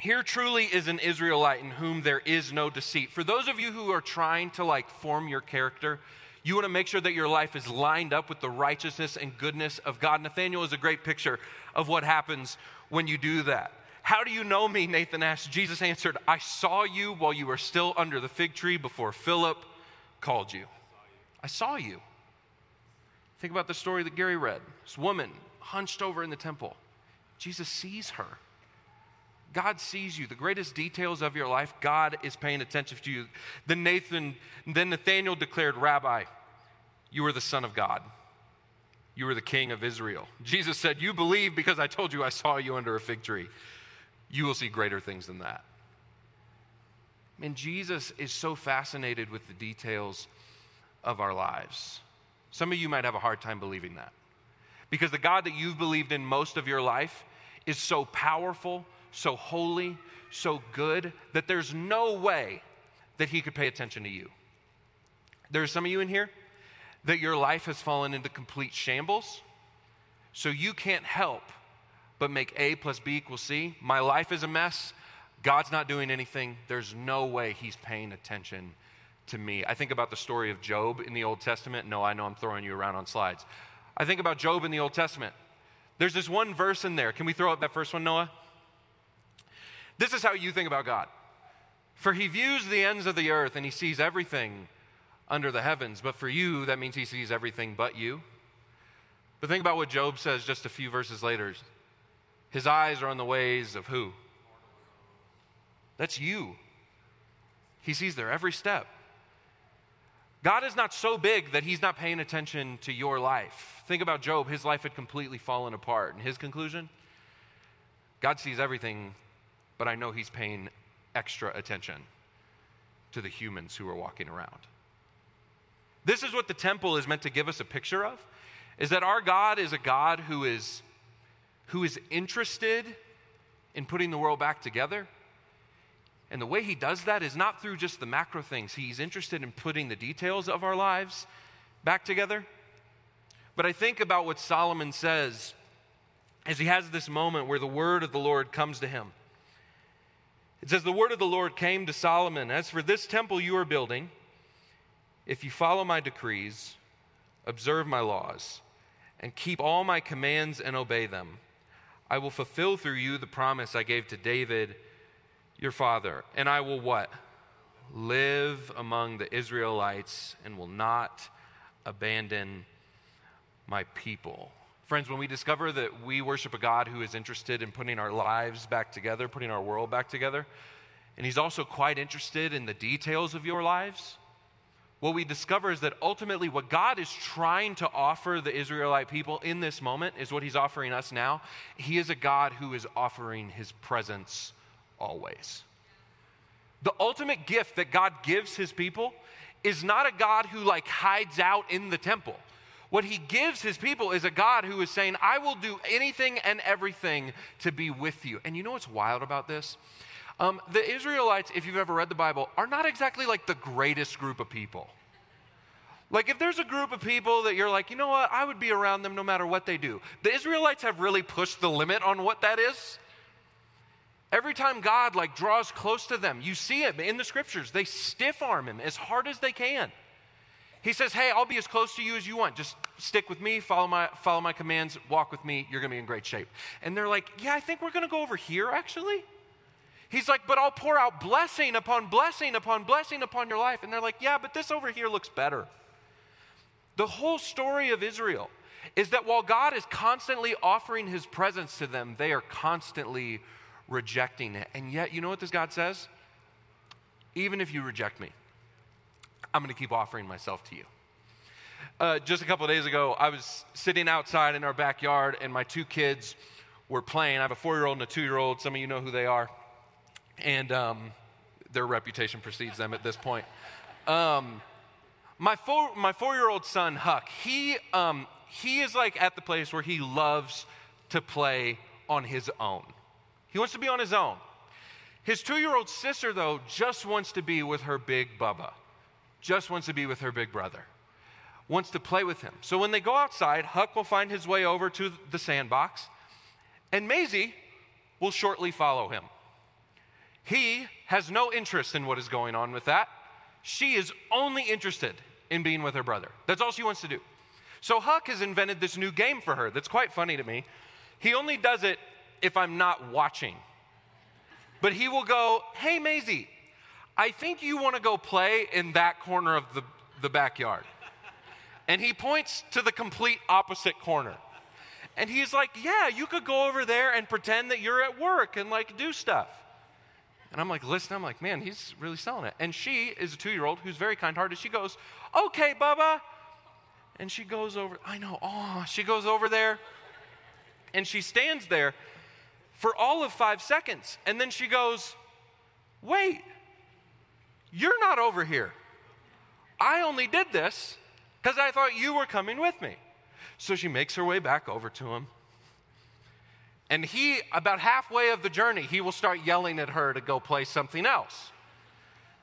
here truly is an israelite in whom there is no deceit. For those of you who are trying to like form your character you want to make sure that your life is lined up with the righteousness and goodness of God. Nathanael is a great picture of what happens when you do that. How do you know me? Nathan asked. Jesus answered, I saw you while you were still under the fig tree before Philip called you. I saw you. Think about the story that Gary read. This woman hunched over in the temple. Jesus sees her. God sees you. The greatest details of your life, God is paying attention to you. Then Nathan, then Nathanael declared, Rabbi, you are the Son of God. You are the King of Israel. Jesus said, You believe because I told you I saw you under a fig tree. You will see greater things than that. And Jesus is so fascinated with the details of our lives. Some of you might have a hard time believing that. Because the God that you've believed in most of your life is so powerful, so holy, so good, that there's no way that he could pay attention to you. There's some of you in here that your life has fallen into complete shambles. So you can't help but make A plus B equals C. My life is a mess. God's not doing anything. There's no way he's paying attention to me. I think about the story of Job in the Old Testament. No, I know I'm throwing you around on slides. I think about Job in the Old Testament. There's this one verse in there. Can we throw up that first one, Noah? This is how you think about God. For he views the ends of the earth and he sees everything under the heavens. But for you, that means he sees everything but you. But think about what Job says just a few verses later. His eyes are on the ways of who? That's you. He sees their every step. God is not so big that he's not paying attention to your life. Think about Job. His life had completely fallen apart. And his conclusion? God sees everything, but I know he's paying extra attention to the humans who are walking around. This is what the temple is meant to give us a picture of is that our God is a God who is who is interested in putting the world back together. And the way he does that is not through just the macro things. He's interested in putting the details of our lives back together. But I think about what Solomon says as he has this moment where the word of the Lord comes to him. It says, The word of the Lord came to Solomon As for this temple you are building, if you follow my decrees, observe my laws, and keep all my commands and obey them, I will fulfill through you the promise I gave to David, your father. And I will what? Live among the Israelites and will not abandon my people. Friends, when we discover that we worship a God who is interested in putting our lives back together, putting our world back together, and He's also quite interested in the details of your lives, what we discover is that ultimately what God is trying to offer the Israelite people in this moment is what he's offering us now. He is a God who is offering his presence always. The ultimate gift that God gives his people is not a God who like hides out in the temple. What he gives his people is a God who is saying, I will do anything and everything to be with you. And you know what's wild about this? Um, the Israelites, if you've ever read the Bible, are not exactly like the greatest group of people. Like, if there's a group of people that you're like, you know what, I would be around them no matter what they do. The Israelites have really pushed the limit on what that is. Every time God like draws close to them, you see it in the scriptures. They stiff arm him as hard as they can. He says, "Hey, I'll be as close to you as you want. Just stick with me, follow my follow my commands, walk with me. You're going to be in great shape." And they're like, "Yeah, I think we're going to go over here actually." He's like, "But I'll pour out blessing upon blessing upon blessing upon your life." And they're like, "Yeah, but this over here looks better." The whole story of Israel is that while God is constantly offering his presence to them, they are constantly rejecting it. And yet, you know what this God says? Even if you reject me, I'm going to keep offering myself to you. Uh, just a couple days ago, I was sitting outside in our backyard, and my two kids were playing. I have a four year old and a two year old. Some of you know who they are. And um, their reputation precedes them at this point. Um, my four, my four year old son, Huck, he, um, he is like at the place where he loves to play on his own. He wants to be on his own. His two year old sister, though, just wants to be with her big Bubba, just wants to be with her big brother, wants to play with him. So when they go outside, Huck will find his way over to the sandbox, and Maisie will shortly follow him. He has no interest in what is going on with that. She is only interested in being with her brother. That's all she wants to do. So Huck has invented this new game for her that's quite funny to me. He only does it if I'm not watching. But he will go, Hey, Maisie, I think you want to go play in that corner of the, the backyard. And he points to the complete opposite corner. And he's like, Yeah, you could go over there and pretend that you're at work and like do stuff. And I'm like, listen, I'm like, man, he's really selling it. And she is a two year old who's very kind hearted. She goes, okay, Bubba. And she goes over, I know, oh, she goes over there and she stands there for all of five seconds. And then she goes, wait, you're not over here. I only did this because I thought you were coming with me. So she makes her way back over to him. And he, about halfway of the journey, he will start yelling at her to go play something else.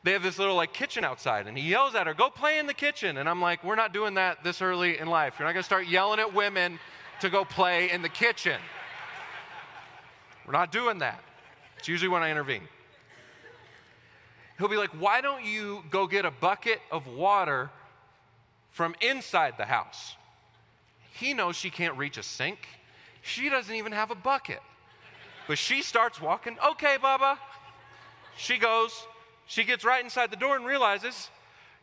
They have this little like kitchen outside, and he yells at her, Go play in the kitchen. And I'm like, We're not doing that this early in life. You're not gonna start yelling at women to go play in the kitchen. We're not doing that. It's usually when I intervene. He'll be like, Why don't you go get a bucket of water from inside the house? He knows she can't reach a sink. She doesn't even have a bucket. But she starts walking. Okay, Baba. She goes. She gets right inside the door and realizes,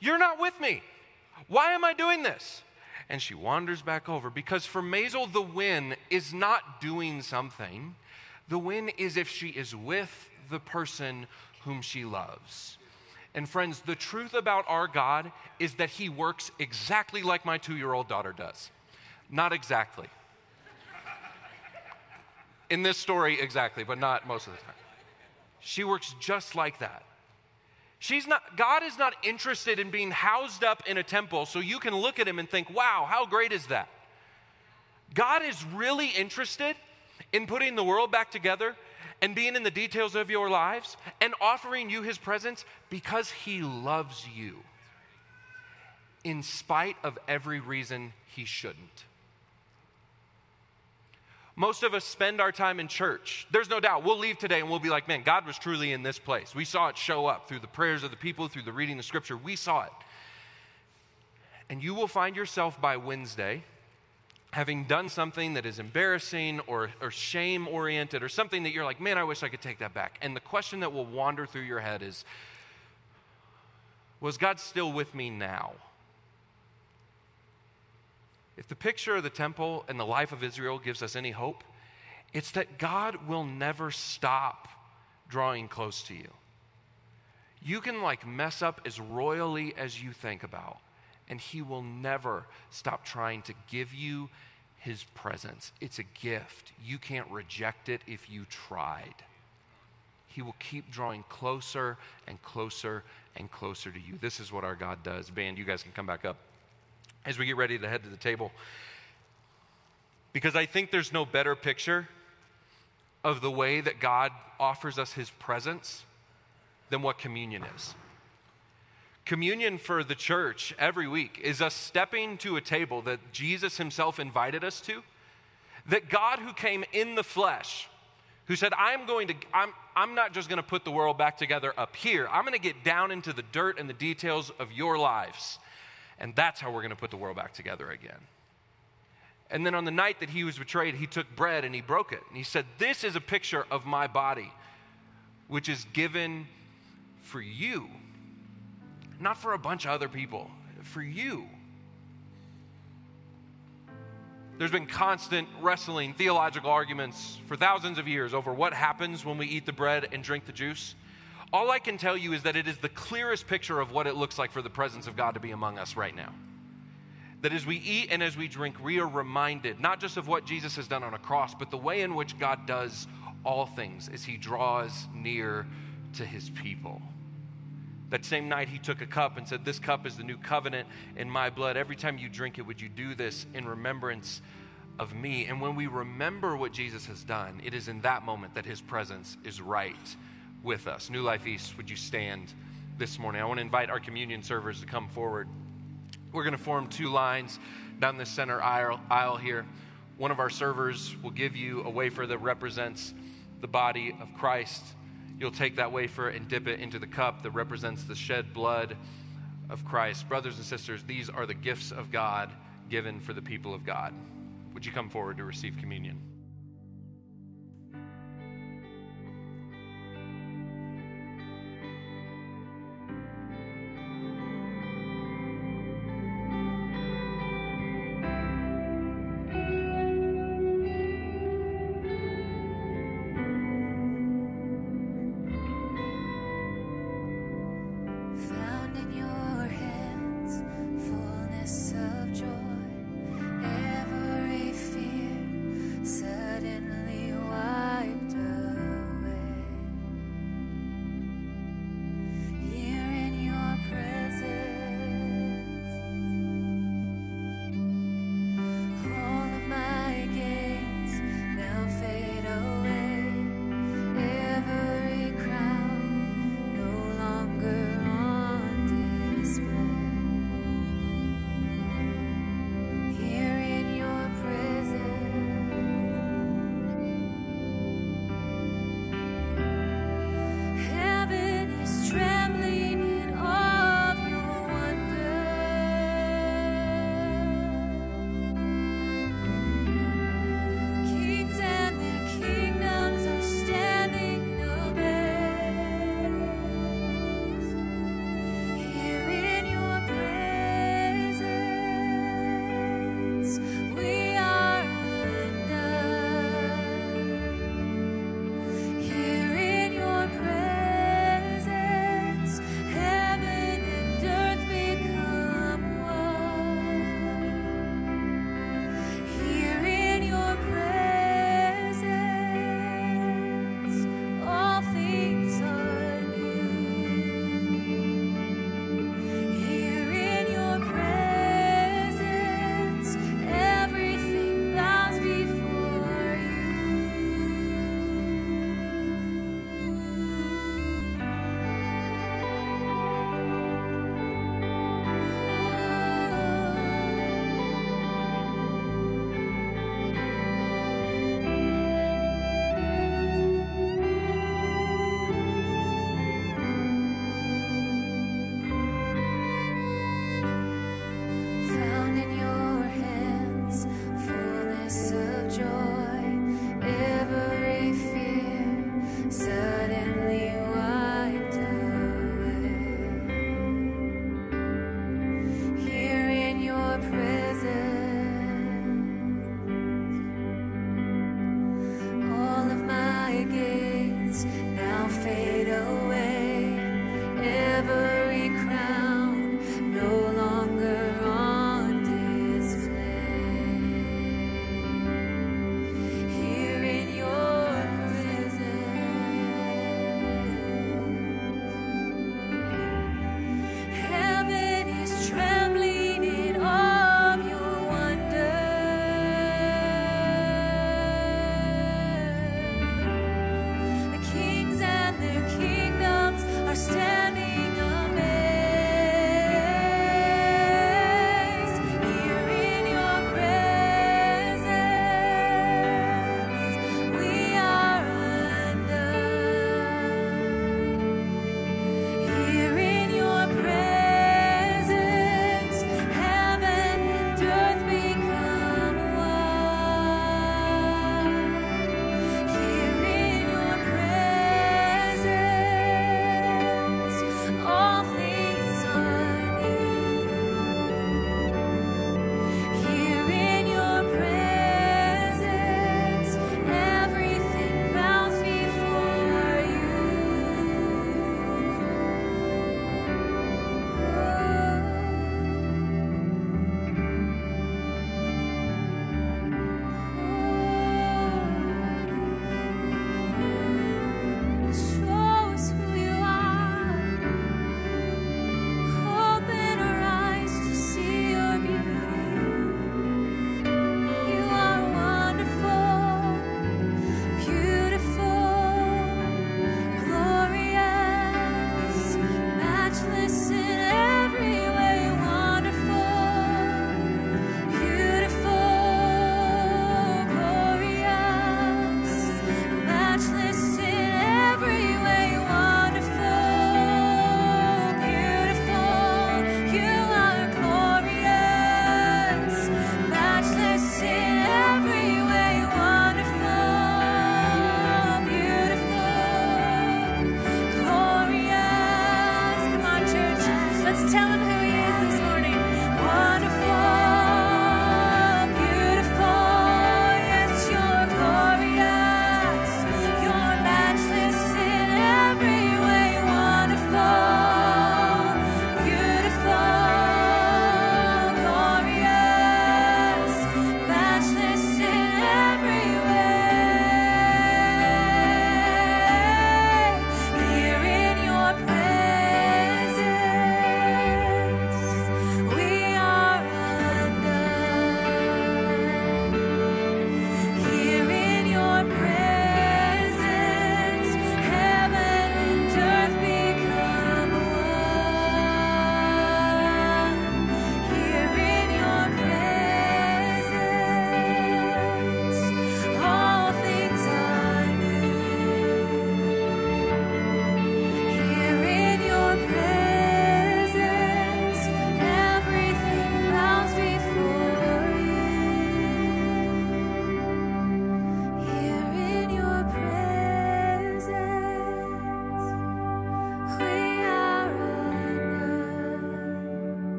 You're not with me. Why am I doing this? And she wanders back over because for Maisie, the win is not doing something. The win is if she is with the person whom she loves. And friends, the truth about our God is that He works exactly like my two year old daughter does. Not exactly. In this story, exactly, but not most of the time. She works just like that. She's not, God is not interested in being housed up in a temple so you can look at him and think, wow, how great is that? God is really interested in putting the world back together and being in the details of your lives and offering you his presence because he loves you in spite of every reason he shouldn't. Most of us spend our time in church. There's no doubt. We'll leave today and we'll be like, man, God was truly in this place. We saw it show up through the prayers of the people, through the reading of scripture. We saw it. And you will find yourself by Wednesday having done something that is embarrassing or, or shame oriented or something that you're like, man, I wish I could take that back. And the question that will wander through your head is, was God still with me now? If the picture of the temple and the life of Israel gives us any hope, it's that God will never stop drawing close to you. You can like mess up as royally as you think about, and He will never stop trying to give you His presence. It's a gift. You can't reject it if you tried. He will keep drawing closer and closer and closer to you. This is what our God does. Band, you guys can come back up as we get ready to head to the table. Because I think there's no better picture of the way that God offers us his presence than what communion is. Communion for the church every week is us stepping to a table that Jesus himself invited us to, that God who came in the flesh, who said, I'm going to, I'm, I'm not just going to put the world back together up here. I'm going to get down into the dirt and the details of your lives. And that's how we're going to put the world back together again. And then on the night that he was betrayed, he took bread and he broke it. And he said, This is a picture of my body, which is given for you. Not for a bunch of other people, for you. There's been constant wrestling, theological arguments for thousands of years over what happens when we eat the bread and drink the juice. All I can tell you is that it is the clearest picture of what it looks like for the presence of God to be among us right now. That as we eat and as we drink, we are reminded not just of what Jesus has done on a cross, but the way in which God does all things as he draws near to his people. That same night, he took a cup and said, This cup is the new covenant in my blood. Every time you drink it, would you do this in remembrance of me? And when we remember what Jesus has done, it is in that moment that his presence is right with us. New Life East, would you stand this morning? I want to invite our communion servers to come forward. We're going to form two lines down the center aisle, aisle here. One of our servers will give you a wafer that represents the body of Christ you'll take that wafer and dip it into the cup that represents the shed blood of Christ. Brothers and sisters, these are the gifts of God given for the people of God. Would you come forward to receive communion?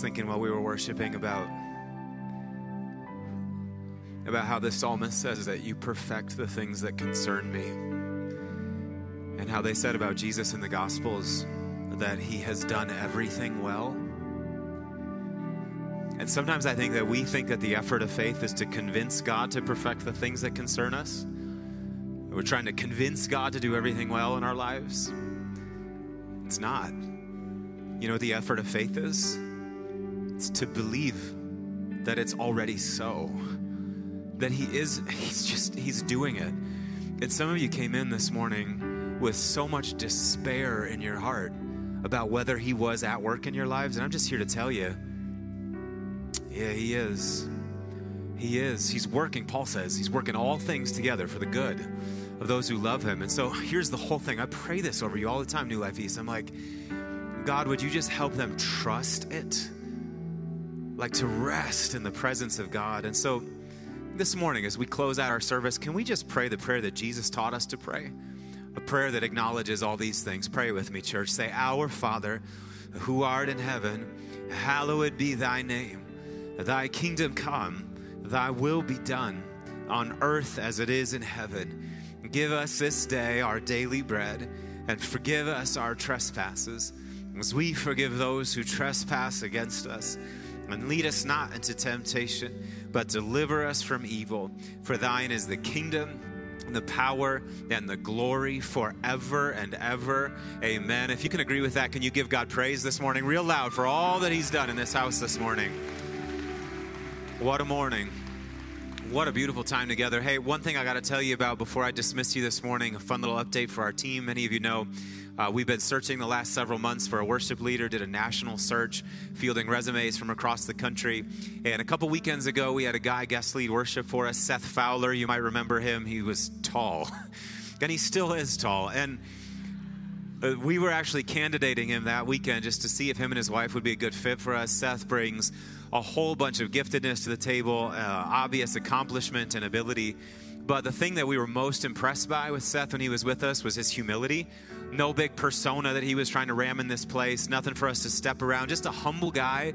Thinking while we were worshiping about about how the psalmist says that you perfect the things that concern me. And how they said about Jesus in the Gospels that he has done everything well. And sometimes I think that we think that the effort of faith is to convince God to perfect the things that concern us. We're trying to convince God to do everything well in our lives. It's not. You know what the effort of faith is? It's to believe that it's already so. That He is, He's just, He's doing it. And some of you came in this morning with so much despair in your heart about whether He was at work in your lives. And I'm just here to tell you, yeah, He is. He is. He's working, Paul says, He's working all things together for the good of those who love Him. And so here's the whole thing. I pray this over you all the time, New Life East. I'm like, God, would you just help them trust it? Like to rest in the presence of God. And so this morning, as we close out our service, can we just pray the prayer that Jesus taught us to pray? A prayer that acknowledges all these things. Pray with me, church. Say, Our Father, who art in heaven, hallowed be thy name. Thy kingdom come, thy will be done on earth as it is in heaven. Give us this day our daily bread, and forgive us our trespasses, as we forgive those who trespass against us. And lead us not into temptation, but deliver us from evil. For thine is the kingdom, the power, and the glory forever and ever. Amen. If you can agree with that, can you give God praise this morning, real loud, for all that He's done in this house this morning? What a morning. What a beautiful time together. Hey, one thing I got to tell you about before I dismiss you this morning a fun little update for our team. Many of you know uh, we've been searching the last several months for a worship leader, did a national search, fielding resumes from across the country. And a couple weekends ago, we had a guy guest lead worship for us, Seth Fowler. You might remember him. He was tall, and he still is tall. And uh, we were actually candidating him that weekend just to see if him and his wife would be a good fit for us. Seth brings a whole bunch of giftedness to the table, uh, obvious accomplishment and ability. But the thing that we were most impressed by with Seth when he was with us was his humility. No big persona that he was trying to ram in this place, nothing for us to step around, just a humble guy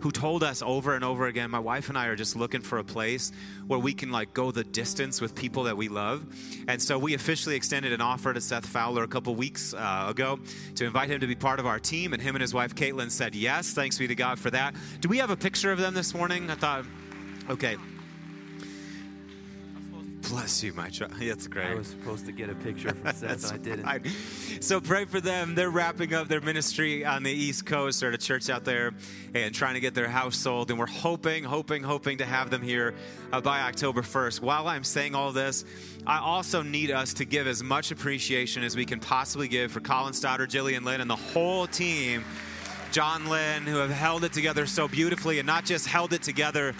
who told us over and over again, my wife and I are just looking for a place where we can like go the distance with people that we love. And so we officially extended an offer to Seth Fowler a couple weeks uh, ago to invite him to be part of our team. And him and his wife Caitlin said yes. Thanks be to God for that. Do we have a picture of them this morning? I thought, okay. Bless you, my child. That's great. I was supposed to get a picture from Seth, and I didn't. Fine. So pray for them. They're wrapping up their ministry on the East Coast. They're at a church out there and trying to get their house sold. And we're hoping, hoping, hoping to have them here uh, by October 1st. While I'm saying all this, I also need us to give as much appreciation as we can possibly give for Colin Stoddard, Jillian Lynn, and the whole team. John Lynn, who have held it together so beautifully and not just held it together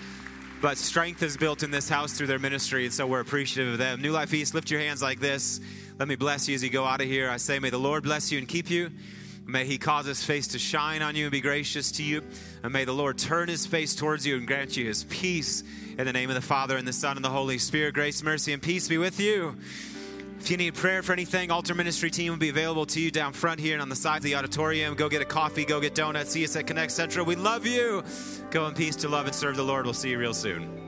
but strength is built in this house through their ministry, and so we're appreciative of them. New Life East, lift your hands like this. Let me bless you as you go out of here. I say, may the Lord bless you and keep you. May he cause his face to shine on you and be gracious to you. And may the Lord turn his face towards you and grant you his peace. In the name of the Father, and the Son, and the Holy Spirit, grace, mercy, and peace be with you. If you need prayer for anything, Altar Ministry team will be available to you down front here and on the sides of the auditorium. Go get a coffee, go get donuts. See us at Connect Central. We love you. Go in peace to love and serve the Lord. We'll see you real soon.